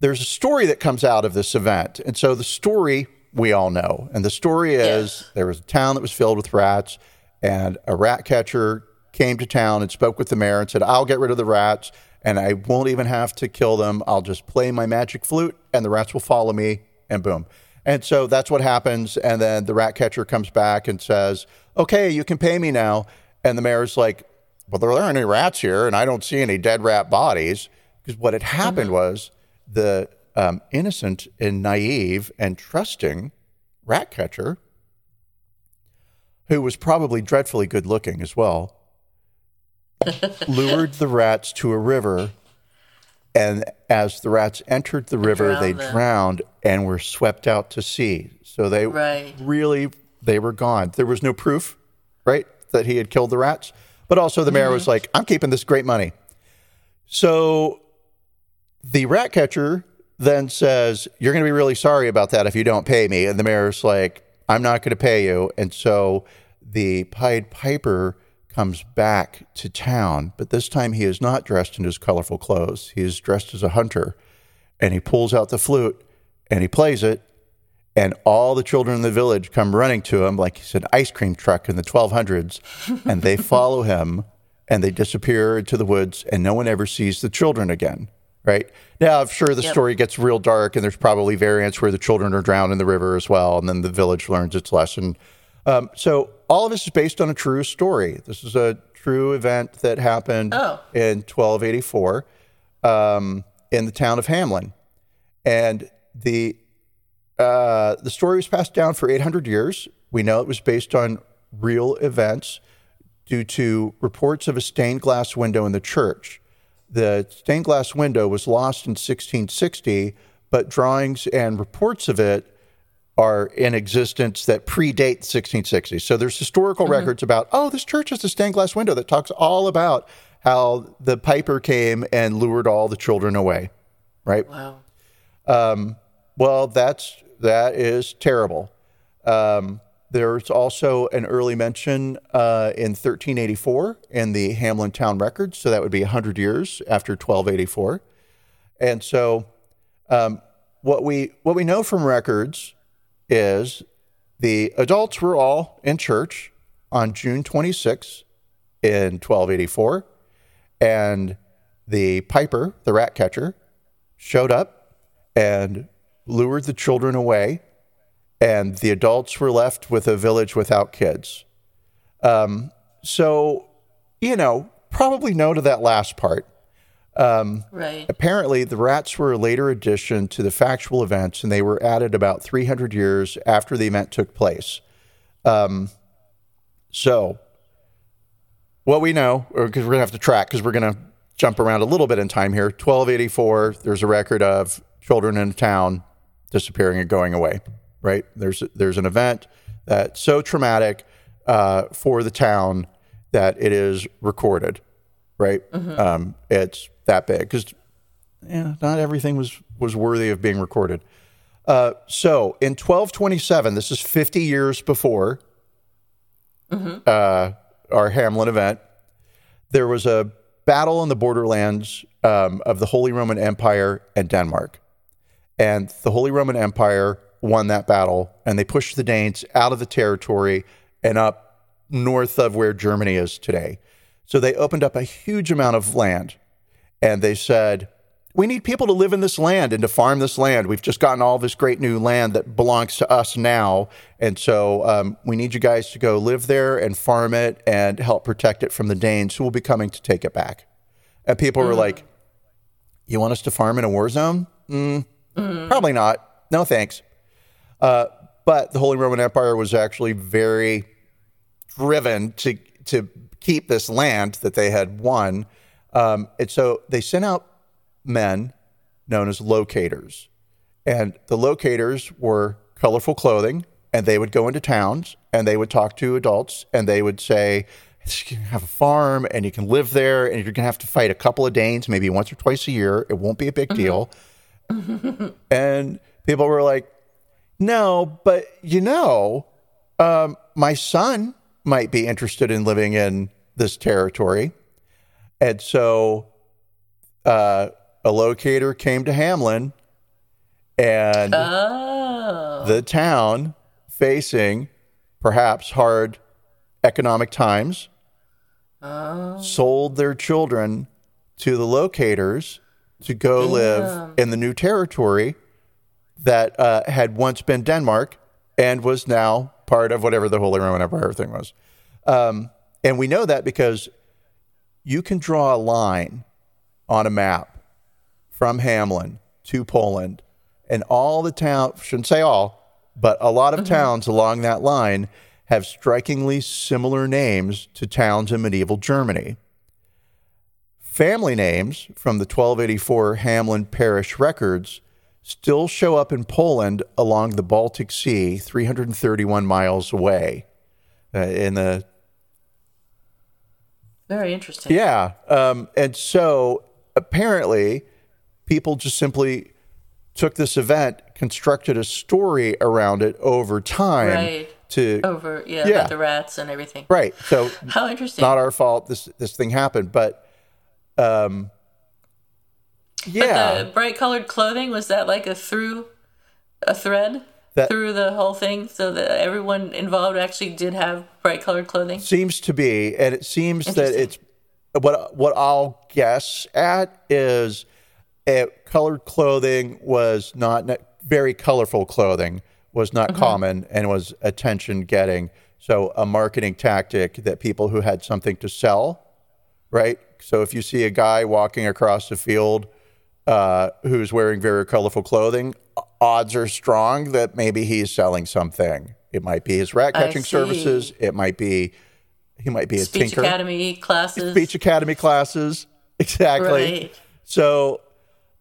there's a story that comes out of this event. And so the story we all know. And the story is yeah. there was a town that was filled with rats, and a rat catcher came to town and spoke with the mayor and said, I'll get rid of the rats and I won't even have to kill them. I'll just play my magic flute and the rats will follow me and boom. And so that's what happens. And then the rat catcher comes back and says, okay, you can pay me now. And the mayor's like, well, there aren't any rats here and I don't see any dead rat bodies. Because what had happened mm-hmm. was the um, innocent and naive and trusting rat catcher, who was probably dreadfully good looking as well, lured the rats to a river. And as the rats entered the river, drowned they them. drowned and were swept out to sea. So they Right. really they were gone. There was no proof, right, that he had killed the rats. But also the mayor Mm-hmm. was like, I'm keeping this great money. So the rat catcher then says, You're going to be really sorry about that if you don't pay me. And the mayor's like, I'm not going to pay you. And so the Pied Piper comes back to town, but this time he is not dressed in his colorful clothes. He is dressed as a hunter. And he pulls out the flute and he plays it. And all the children in the village come running to him like he's an ice cream truck in the 1200s. And they follow him and they disappear into the woods, and no one ever sees the children again. Right now, I'm sure the Yep. story gets real dark, and there's probably variants where the children are drowned in the river as well, and then the village learns its lesson. Um, so all of this is based on a true story. This is a true event that happened Oh. in 1284 um, in the town of Hamlin, and the uh, the story was passed down for 800 years. We know it was based on real events due to reports of a stained glass window in the church. The stained glass window was lost in 1660, but drawings and reports of it are in existence that predate 1660. So there's historical records about, oh, this church has a stained glass window that talks all about how the piper came and lured all the children away, right? Wow. Well, that's that is terrible. Um, there's also an early mention uh, in 1384 in the Hamlin Town Records, so that would be 100 years after 1284. And so, um, what we what we know from records is the adults were all in church on June 26 in 1284, and the piper, the rat catcher, showed up and lured the children away, and the adults were left with a village without kids. Um, so, you know, probably no to that last part. Right. Apparently, the rats were a later addition to the factual events, and they were added about 300 years after the event took place. Um, so, what we know, because we're going to have to track, because we're going to jump around a little bit in time here. 1284, there's a record of children in a town disappearing and going away. Right? There's there's an event that's so traumatic uh, for the town that it is recorded. Right? Um, it's that big because yeah, not everything was was worthy of being recorded. Uh, so in 1227, this is 50 years before uh, our Hamlin event, there was a battle in the borderlands um, of the Holy Roman Empire and Denmark. And the Holy Roman Empire won that battle, and they pushed the Danes out of the territory and up north of where Germany is today. So they opened up a huge amount of land, and they said, we need people to live in this land and to farm this land. We've just gotten all this great new land that belongs to us now. And so um, we need you guys to go live there and farm it and help protect it from the Danes who will be coming to take it back. And people were like, You want us to farm in a war zone? Mm, Probably not. No thanks. Uh, but the Holy Roman Empire was actually very driven to to keep this land that they had won. Um, and so they sent out men known as locators. And the locators were colorful clothing, and they would go into towns and they would talk to adults and they would say, You can have a farm and you can live there, and you're going to have to fight a couple of Danes maybe once or twice a year. It won't be a big deal. and people were like, No, but you know, um, my son might be interested in living in this territory. And so uh, a locator came to Hamlin and Oh. the town facing perhaps hard economic times sold their children to the locators to go live in the new territory that uh, had once been Denmark and was now part of whatever the Holy Roman Empire thing was. Um, and we know that because you can draw a line on a map from Hamlin to Poland, and all the towns, shouldn't say all, but a lot of towns along that line have strikingly similar names to towns in medieval Germany. Family names from the 1284 Hamlin Parish records still show up in Poland along the Baltic Sea, 331 miles away. Uh, in the Very interesting. yeah, um, and so apparently, people just simply took this event, constructed a story around it over time Right. to Over, yeah, Yeah. about the rats and everything. right. So How interesting. not our fault. This this thing happened, but um, yeah, The bright colored clothing was that like a through a thread That- through the whole thing, so that everyone involved actually did have bright colored clothing. seems to be, and it seems that it's what what I'll guess at is uh, colored clothing was not very colorful clothing was not Mm-hmm. common and was attention getting. So a marketing tactic that people who had something to sell, right? So if you see a guy walking across the field uh, who's wearing very colorful clothing, odds are strong that maybe he's selling something. It might be his rat catching services. It might be he might be a Speech tinker. Academy classes. Speech Academy classes. Exactly. Right. So,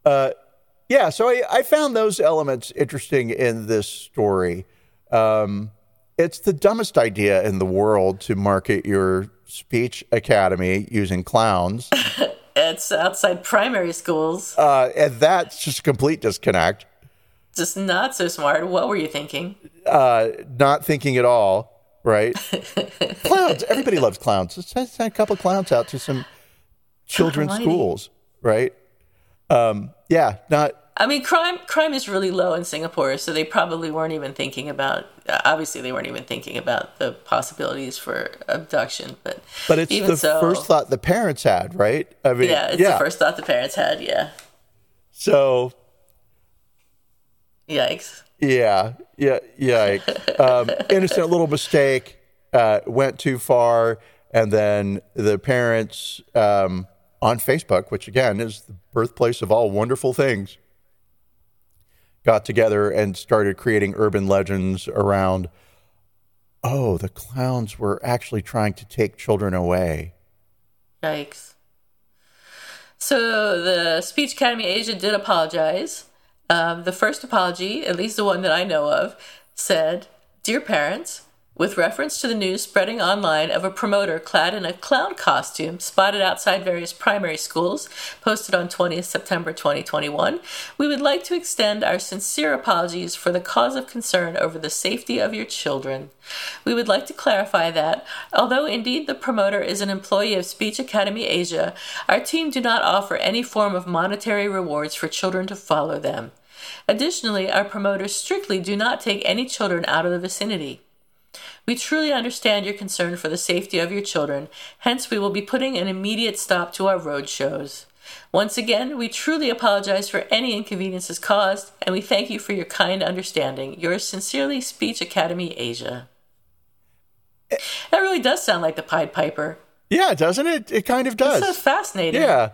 uh, yeah, so I, I found those elements interesting in this story. Um, it's the dumbest idea in the world to market your speech academy using clowns. It's outside primary schools. Uh, and that's just a complete disconnect. Just not so smart. What were you thinking? Uh, not thinking at all, right? clowns. Everybody loves clowns. Let's send a couple clowns out to some children's Almighty. schools, right? Um, yeah, not I mean, crime crime is really low in Singapore, so they probably weren't even thinking about. uh, Obviously, they weren't even thinking about the possibilities for abduction. But But it's even the so, first thought the parents had, right? I mean, Yeah, it's the first thought the parents had. Yeah, So yikes. yeah, yeah, Yikes. um, innocent little mistake uh, went too far, and then the parents um, on Facebook, which again is the birthplace of all wonderful things, got together and started creating urban legends around. Oh, the clowns were actually trying to take children away. Yikes. So the Speech Academy Asia did apologize. Um, the first apology, at least the one that I know of, said, Dear parents, with reference to the news spreading online of a promoter clad in a clown costume spotted outside various primary schools, posted on 20th September 2021, we would like to extend our sincere apologies for the cause of concern over the safety of your children. We would like to clarify that, although indeed the promoter is an employee of Speech Academy Asia, our team do not offer any form of monetary rewards for children to follow them. Additionally, our promoters strictly do not take any children out of the vicinity. We truly understand your concern for the safety of your children, hence, we will be putting an immediate stop to our road shows. Once again, we truly apologize for any inconveniences caused, and we thank you for your kind understanding. Yours sincerely, Speech Academy Asia. That really does sound like the Pied Piper. Yeah, doesn't it? It kind of does. So fascinating. Yeah.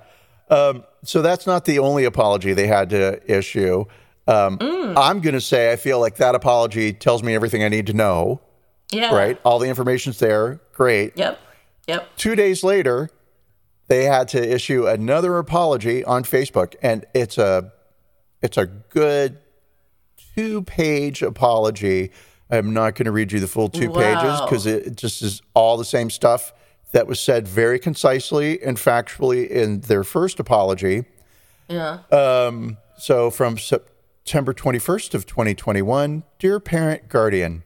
Um, so that's not the only apology they had to issue. Um, Mm. I'm going to say I feel like that apology tells me everything I need to know, Yeah. right? All the information's there. Great. Yep. Yep. Two days later, they had to issue another apology on Facebook, and it's a it's a good two page apology. I'm not going to read you the full two pages because it just is all the same stuff that was said very concisely and factually in their first apology. Yeah. Um, So from September 21st of 2021, dear parent guardian,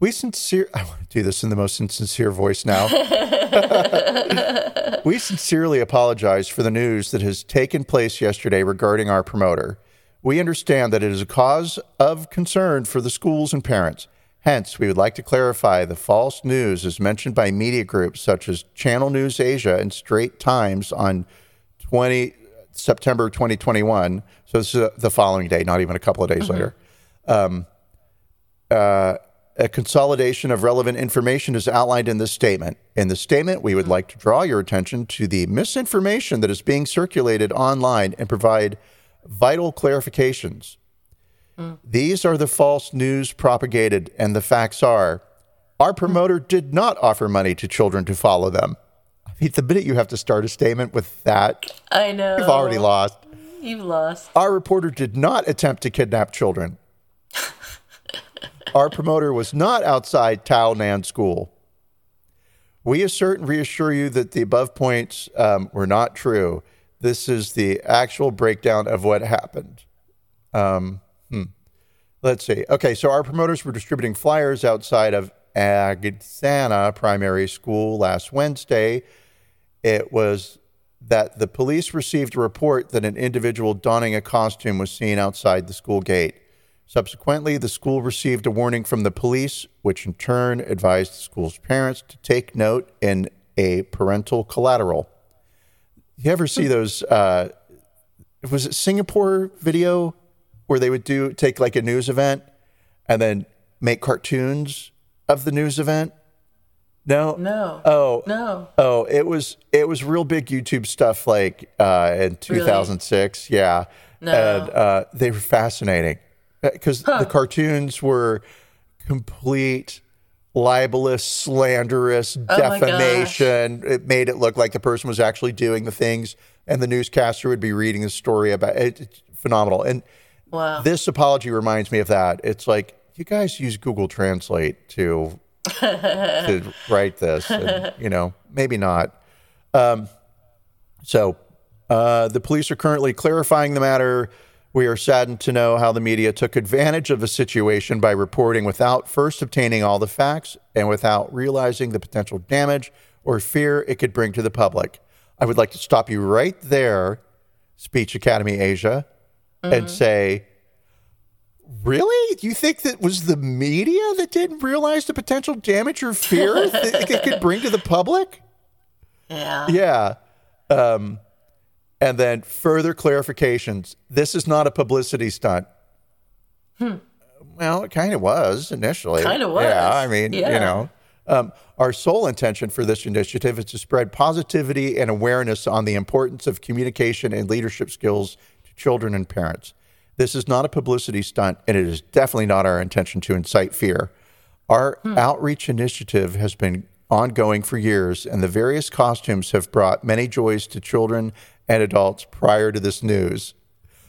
we sincere I want to do this in the most sincere voice now. we sincerely apologize for the news that has taken place yesterday regarding our promoter. We understand that it is a cause of concern for the schools and parents. Hence, we would like to clarify the false news as mentioned by media groups such as Channel News Asia and Straits Times on 20 September 2021. So this is uh, the following day, not even a couple of days later. Um, uh, a consolidation of relevant information is outlined in this statement. In the statement, we would hmm. like to draw your attention to the misinformation that is being circulated online and provide vital clarifications. Hmm. These are the false news propagated, and the facts are our hmm. promoter did not offer money to children to follow them. I mean, the minute you have to start a statement with that, I know. you've already lost. You've lost. Our reporter did not attempt to kidnap children. Our promoter was not outside Tao Nan School. We assert and reassure you that the above points um, were not true. This is the actual breakdown of what happened. Um, hmm. Let's see. Okay, so our promoters were distributing flyers outside of Angsana Primary School last Wednesday. It was that the police received a report that an individual donning a costume was seen outside the school gate. Subsequently, the school received a warning from the police, which in turn advised the school's parents to take note in a parental collateral. You ever see those? Uh, was it Singapore video where they would do take like a news event and then make cartoons of the news event? No, No. Oh, No. Oh, it was it was real big YouTube stuff like uh, in 2006. Yeah, No. and uh, they were fascinating because the cartoons were complete libelous, slanderous Oh defamation. It made it look like the person was actually doing the things, and the newscaster would be reading the story about it. It's phenomenal. And Wow. this apology reminds me of that. It's like you guys use Google Translate to to write this, and, you know, maybe not. Um, so uh, the police are currently clarifying the matter. We are saddened to know how the media took advantage of the situation by reporting without first obtaining all the facts and without realizing the potential damage or fear it could bring to the public. I would like to stop you right there, Speech Academy Asia, and say, Really? You think that was the media that didn't realize the potential damage or fear that it could bring to the public? yeah. Yeah. Um, and then further clarifications. This is not a publicity stunt. Well, it kind of was initially. Kinda was. Yeah. I mean, you know, um, our sole intention for this initiative is to spread positivity and awareness on the importance of communication and leadership skills to children and parents. This is not a publicity stunt, and it is definitely not our intention to incite fear. Our outreach initiative has been ongoing for years, and the various costumes have brought many joys to children and adults prior to this news.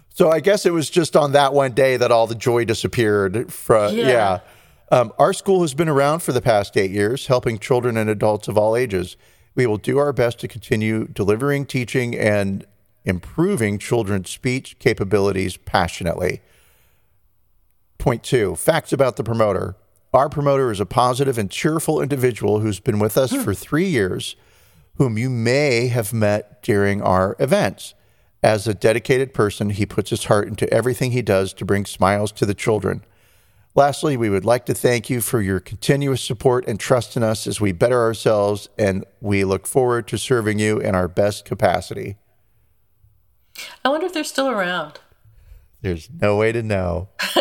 So I guess it was just on that one day that all the joy disappeared. From yeah, Yeah. Um, our school has been around for the past eight years, helping children and adults of all ages. We will do our best to continue delivering, teaching, and improving children's speech capabilities passionately. Point two facts about the promoter. Our promoter is a positive and cheerful individual who's been with us hmm. for three years, whom you may have met during our events. As a dedicated person, he puts his heart into everything he does to bring smiles to the children. Lastly, we would like to thank you for your continuous support and trust in us as we better ourselves, and we look forward to serving you in our best capacity. I wonder if they're still around. There's no way to know.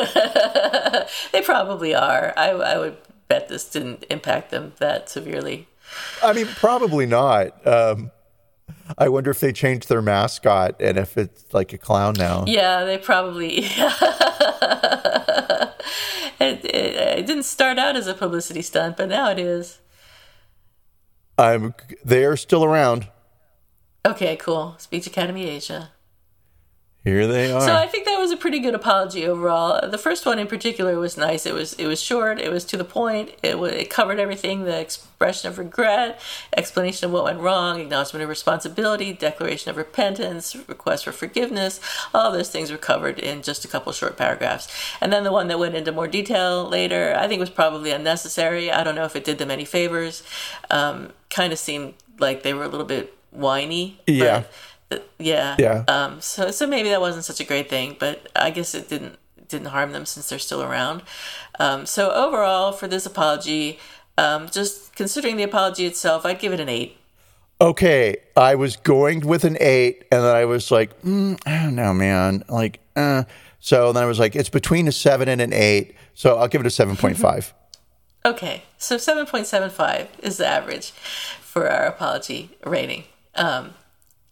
They probably are. I, I would bet this didn't impact them that severely. I mean, probably not. Um, I wonder if they changed their mascot and if it's like a clown now. Yeah, they probably. it, it, it didn't start out as a publicity stunt, but now it is. I'm. They are still around. Okay, cool. Speech Academy Asia. Here they are. So I think that was a pretty good apology overall. The first one in particular was nice. It was it was short. It was to the point. It was, it covered everything: the expression of regret, explanation of what went wrong, acknowledgement of responsibility, declaration of repentance, request for forgiveness. All those things were covered in just a couple short paragraphs. And then the one that went into more detail later, I think was probably unnecessary. I don't know if it did them any favors. Um, kind of seemed like they were a little bit whiny. Yeah. Yeah. Yeah. Um, so so maybe that wasn't such a great thing, but I guess it didn't didn't harm them since they're still around. Um, so overall, for this apology, um, just considering the apology itself, I'd give it an eight. okay, I was going with an eight, and then I was like, mm, I don't know, man. Like, uh. So then I was like, it's between a seven and an eight. So I'll give it a seven point five. Okay, so seven point seven five is the average for our apology rating. Um,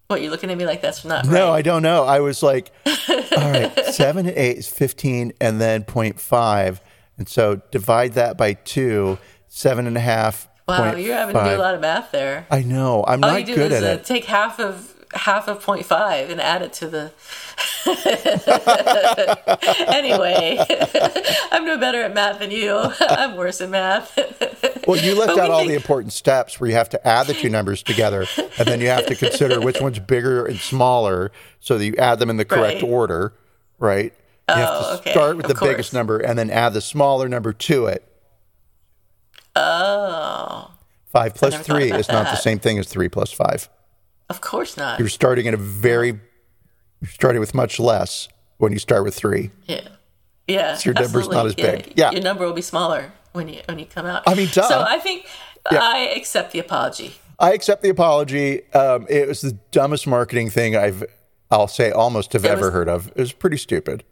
what you're looking at me like that's not No. I don't know. I was like, all right, seven and eight is 15 and then 0.5. And so divide that by two, seven and a half Wow, you're having to do a lot of math there. I know. I'm All not you do good is at uh, it. take half of half of 0.5 and add it to the anyway i'm no better at math than you i'm worse at math Well, you left But out all think- the important steps where you have to add the two numbers together, and then you have to consider which one's bigger and smaller, so that you add them in the correct Right. order, right? You have Oh, to okay. start with Of the biggest number and then add the smaller number to it. oh Five plus three is not the same thing as three plus five. Of course not You're starting at a very, you're starting with much less when you start with three. yeah yeah your number's not absolutely. as big. Yeah. your number will be smaller when you when you come out I mean, duh. so i think Yeah. i accept the apology I accept the apology. Um, it was the dumbest marketing thing I've, I'll say, almost have ever was- heard of. It was pretty stupid.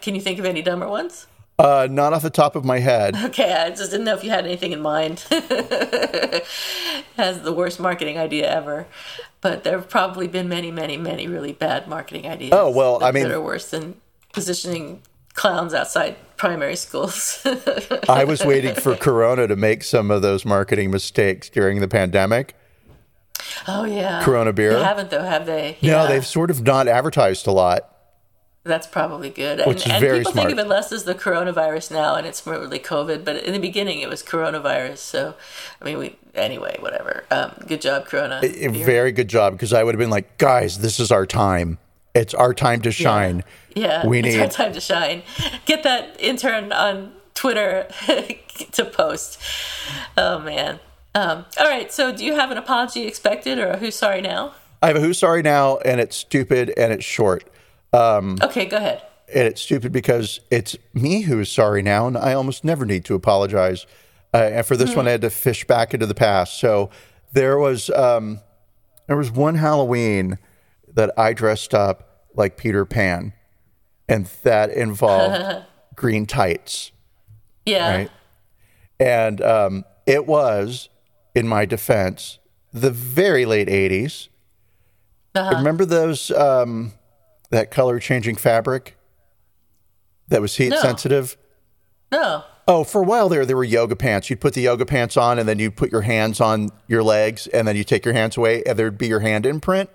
Can you think of any dumber ones Uh, not off the top of my head. Okay, I just didn't know if you had anything in mind. Has the worst marketing idea ever, but there have probably been many, many, many really bad marketing ideas. Oh, well, I mean- that are worse than positioning clowns outside primary schools. I was waiting for Corona to make some of those marketing mistakes during the pandemic. oh yeah, Corona beer? They haven't though, have they? No, Yeah. they've sort of not advertised a lot. That's probably good. Which and, is and very people smart. think of it less as the coronavirus now, and it's more really COVID. But in the beginning, it was coronavirus. So, I mean, we anyway, whatever. Um, good job, Corona. A Beer. very good job because I would have been like, guys, this is our time. It's our time to shine. Yeah, We it's need- our time to shine. Get that intern on Twitter to post. Oh man. Um, all right. So, do you have an apology expected, or a who's sorry now? I have a who's sorry now, and it's stupid and it's short. Okay, go ahead. And it's stupid because it's me who is sorry now, and I almost never need to apologize. Uh, and for this one, I had to fish back into the past. So there was um, there was one Halloween that I dressed up like Peter Pan, and that involved green tights. Yeah. right? And um, it was, in my defense, the very late 80s. Uh-huh. Remember those, um, that color changing fabric that was heat No. sensitive? No. Oh, for a while there, there were yoga pants. You'd put the yoga pants on and then you'd put your hands on your legs and then you take your hands away and there'd be your hand imprint.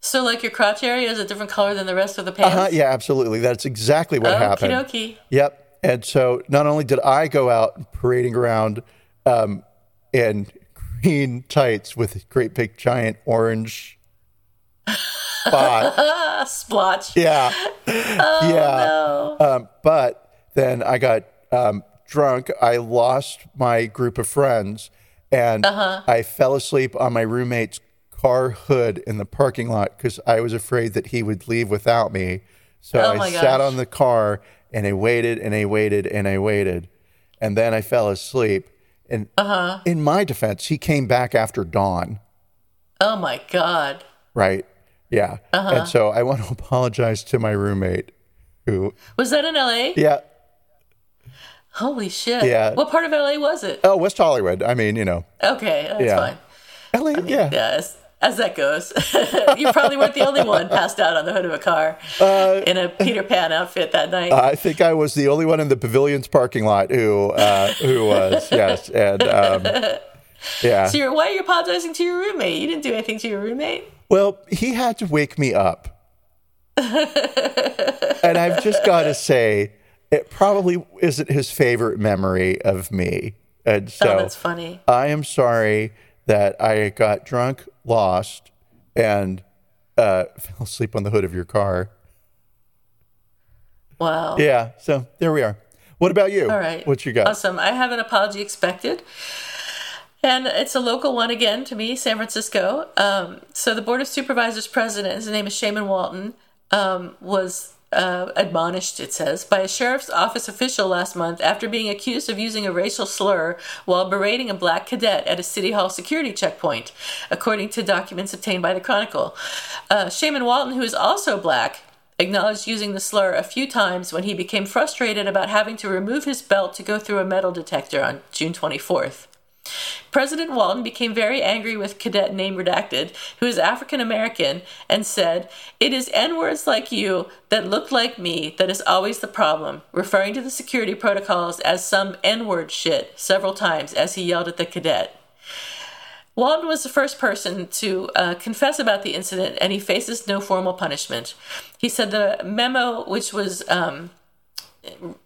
So, like your crotch area is a different color than the rest of the pants. Uh, yeah, absolutely. That's exactly what happened. Okie dokie. Yep. And so not only did I go out parading around um, in green tights with great big giant orange spot. Splotch. yeah. Oh, yeah. No. Um, but then I got um, drunk. I lost my group of friends and Uh-huh. I fell asleep on my roommate's car hood in the parking lot because I was afraid that he would leave without me. So Oh I sat on the car and I waited and I waited and I waited. And then I fell asleep. And Uh-huh. in my defense, he came back after dawn, Oh my God. right? Yeah. Uh-huh. And so I want to apologize to my roommate who, Was that in LA? yeah. Holy shit. Yeah. What part of LA was it? Oh, West Hollywood. I mean, you know, Okay, that's Yeah. fine. LA, yeah. Yeah, as, as that goes. you probably weren't the only one passed out on the hood of a car Uh, in a Peter Pan outfit that night. I think I was the only one in the pavilion's parking lot who uh, who was yes, and um, yeah. so you're, why are you apologizing to your roommate? You didn't do anything to your roommate. Well, he had to wake me up, and I've just got to say, it probably isn't his favorite memory of me, and so oh, that's funny. I am sorry that I got drunk, lost, and uh, fell asleep on the hood of your car. Wow. Yeah, so there we are. What about you? All right. What you got? Awesome. I have an apology expected. And it's a local one again to me, San Francisco. Um, so the Board of Supervisors president, his name is Shamann Walton, um, was uh, admonished, it says, by a sheriff's office official last month after being accused of using a racial slur while berating a black cadet at a City Hall security checkpoint, according to documents obtained by the Chronicle. Uh, Shamann Walton, who is also black, acknowledged using the slur a few times when he became frustrated about having to remove his belt to go through a metal detector on June 24th. President Walton became very angry with cadet name redacted, who is African American, and said, It is N words like you that look like me that is always the problem, referring to the security protocols as some N word shit several times as he yelled at the cadet. Walton was the first person to uh, confess about the incident, and he faces no formal punishment. He said the memo, which was um,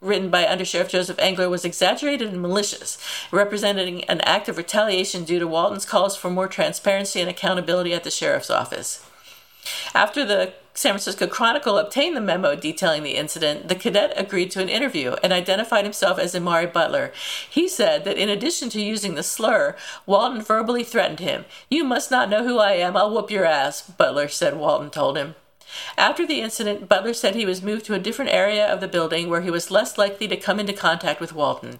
written by Undersheriff Joseph Engler, was exaggerated and malicious, representing an act of retaliation due to Walton's calls for more transparency and accountability at the sheriff's office. After the San Francisco Chronicle obtained the memo detailing the incident, the cadet agreed to an interview and identified himself as Imari Butler. He said that in addition to using the slur, Walton verbally threatened him. You must not know who I am, I'll whoop your ass, Butler said Walton told him. After the incident, Butler said he was moved to a different area of the building where he was less likely to come into contact with Walton.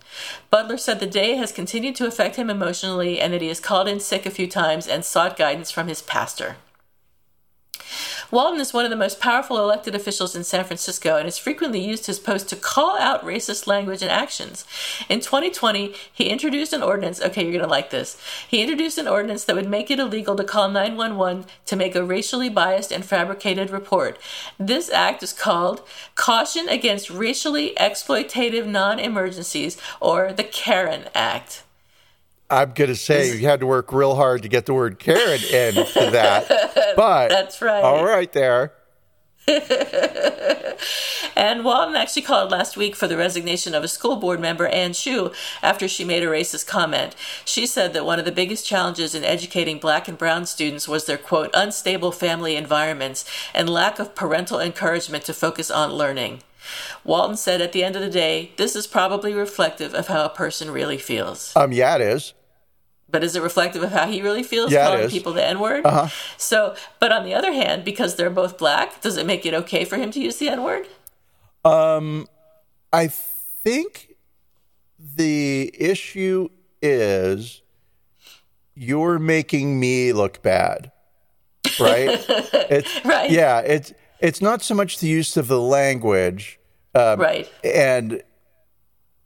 Butler said the day has continued to affect him emotionally and that he has called in sick a few times and sought guidance from his pastor. Walton is one of the most powerful elected officials in San Francisco and has frequently used his post to call out racist language and actions. In 2020, he introduced an ordinance. Okay, you're going to like this. He introduced an ordinance that would make it illegal to call 911 to make a racially biased and fabricated report. This act is called Caution Against Racially Exploitative Non Emergencies, or the Karen Act. I'm going to say you had to work real hard to get the word Karen into that. But that's right. All right, there. and Walton actually called last week for the resignation of a school board member, Ann Hsu, after she made a racist comment. She said that one of the biggest challenges in educating black and brown students was their, quote, unstable family environments and lack of parental encouragement to focus on learning. Walton said at the end of the day, this is probably reflective of how a person really feels. Um, yeah, it is. But is it reflective of how he really feels Yeah, calling people the N word? Uh-huh. So, but on the other hand, because they're both black, does it make it okay for him to use the N word? I think the issue is you're making me look bad, right? it's, Right. Yeah, it's it's not so much the use of the language, um, right. and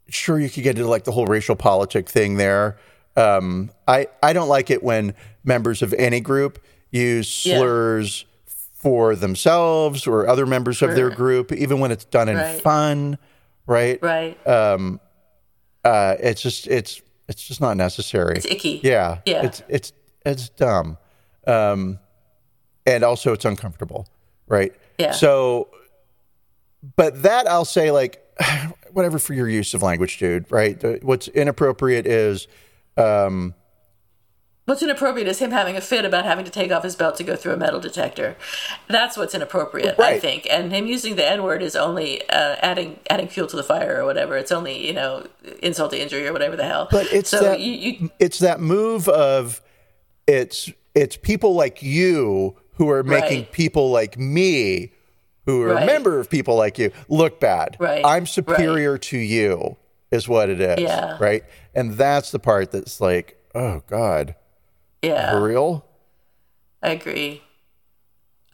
sure you could get into like the whole racial politic thing there. Um, I I don't like it when members of any group use Yeah. slurs for themselves or other members of their group, even when it's done in Right. fun, right? Right. Uh, it's just it's it's just not necessary. it's icky. yeah, Yeah. It's it's it's dumb, um, and also it's uncomfortable, right? Yeah. So, but that I'll say like whatever for your use of language, dude. Right? What's inappropriate is What's inappropriate is him having a fit about having to take off his belt to go through a metal detector. That's what's inappropriate, I think. And him using the N word is only uh, adding adding fuel to the fire or whatever. It's only you know insult to injury or whatever the hell. But it's so that you, you it's that move of it's it's people like you who are making Right. people like me who are a member of people like you look bad. Right. I'm superior to you is what it is. Yeah. Right. And that's the part that's like, oh God, yeah. for real? I agree.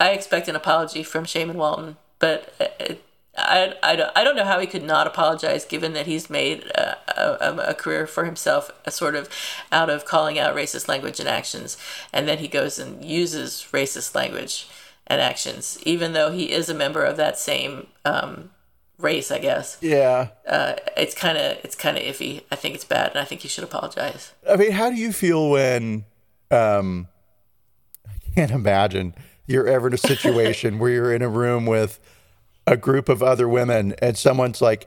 I expect an apology from Shamann Walton, but uh, I, I, don't, I don't know how he could not apologize given that he's made a, a, a career for himself a sort of out of calling out racist language and actions. And then he goes and uses racist language and actions, even though he is a member of that same um, race, I guess. Yeah. Uh, it's kind of it's kind of iffy. I think it's bad, and I think he should apologize. I mean, how do you feel when um I can't imagine you're ever in a situation where you're in a room with a group of other women and someone's like,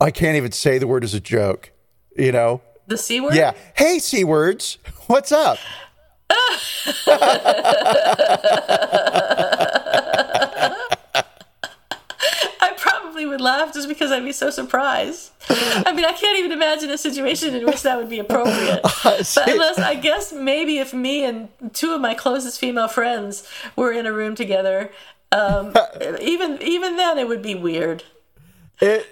I can't even say the word as a joke, you know? The C word? Yeah. Hey, C words, what's up? would laugh just because I'd be so surprised. I mean, I can't even imagine a situation in which that would be appropriate. But unless, I guess maybe if me and two of my closest female friends were in a room together, um, even even then it would be weird. It,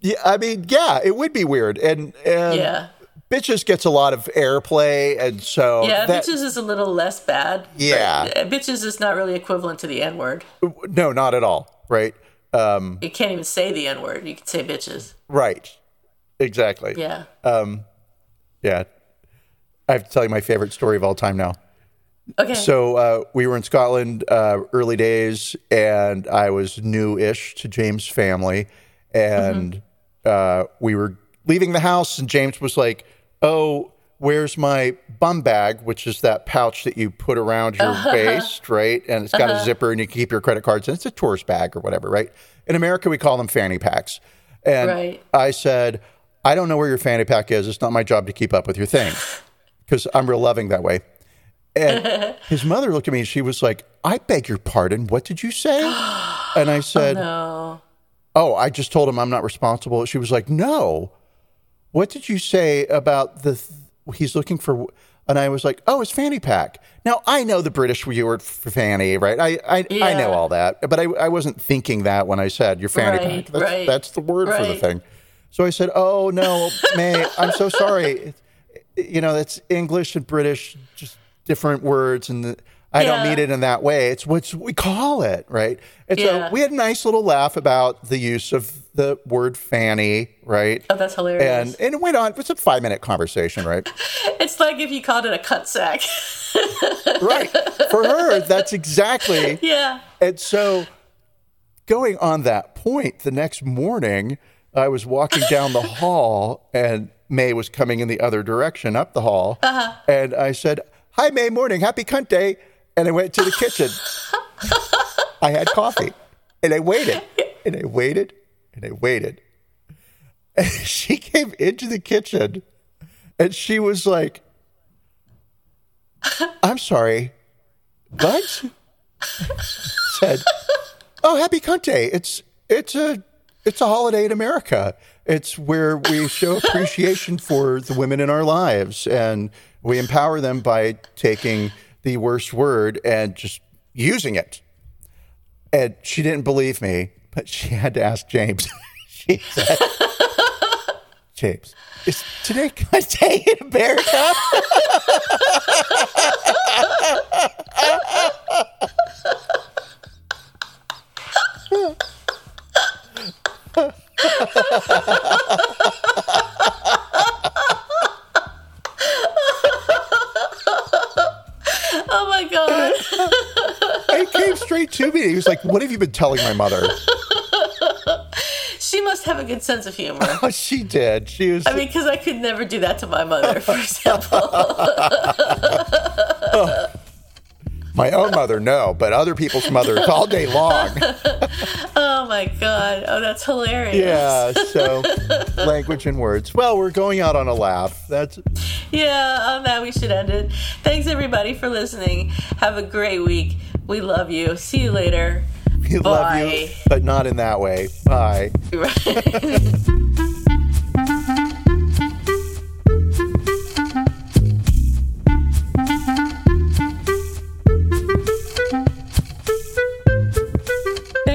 yeah, I mean, yeah, it would be weird. And, and Yeah. bitches gets a lot of airplay. And so Yeah, that- bitches is a little less bad. Yeah. bitches is not really equivalent to the N word. no, not at all. Right. Um, You can't even say the N word. You can say bitches. right. Exactly. Yeah. Um, Yeah. I have to tell you my favorite story of all time now. Okay. So uh, we were in Scotland uh, early days, and I was new-ish to James' family, and uh, we were leaving the house, and James was like, "Oh, where's my bum bag?" Which is that pouch that you put around your uh-huh. waist, right? And it's got a uh-huh. zipper, and you can keep your credit cards, and it's a tourist bag or whatever, right? In America, we call them fanny packs. And Right. I said, "I don't know where your fanny pack is. It's not my job to keep up with your thing." Because I'm real loving that way. And his mother looked at me and she was like, I beg your pardon. What did you say? And I oh, said, no. Oh, I just told him I'm not responsible. She was like, No. What did you say about the, th- he's looking for, and I was like, Oh, it's fanny pack. Now, I know the British word for fanny, right? I, I, I know all that, but I, I wasn't thinking that when I said your fanny Right, pack. That's, right, that's the word for the thing. So I said, Oh, no, May, I'm so sorry. You know, it's English and British, just different words. And the, I don't mean it in that way. It's what we call it, right? And Yeah. so we had a nice little laugh about the use of the word fanny, right? Oh, that's hilarious. And and it went on. It was a five minute conversation, right? it's like if you called it a cut sack. right. For her, that's exactly. yeah. And so, going on that point, the next morning, I was walking down the hall, and May was coming in the other direction up the hall, uh-huh. and I said, "Hi, May. Morning. Happy Cunt Day." And I went to the kitchen. I had coffee, and I waited, and I waited, and I waited. And she came into the kitchen, and she was like, "I'm sorry, what?" said, "Oh, happy Day! It's it's a it's a holiday in America. It's where we show appreciation for the women in our lives, and we empower them by taking the worst word and just using it." And she didn't believe me, she had to ask James. she said, "James, is today Cunt Day in America?" Oh my god. Straight to me. He was like, "What have you been telling my mother?" she must have a good sense of humor. Oh, she did. She was. I mean, because I could never do that to my mother, for example. Oh, My own mother, no, but other people's mothers all day long. oh my god. Oh, that's hilarious. Yeah, so language and words. Well, we're going out on a laugh. That's Yeah, on that we should end it. Thanks everybody for listening. Have a great week. We love you. See you later. we love you, Bye. but not in that way. Bye.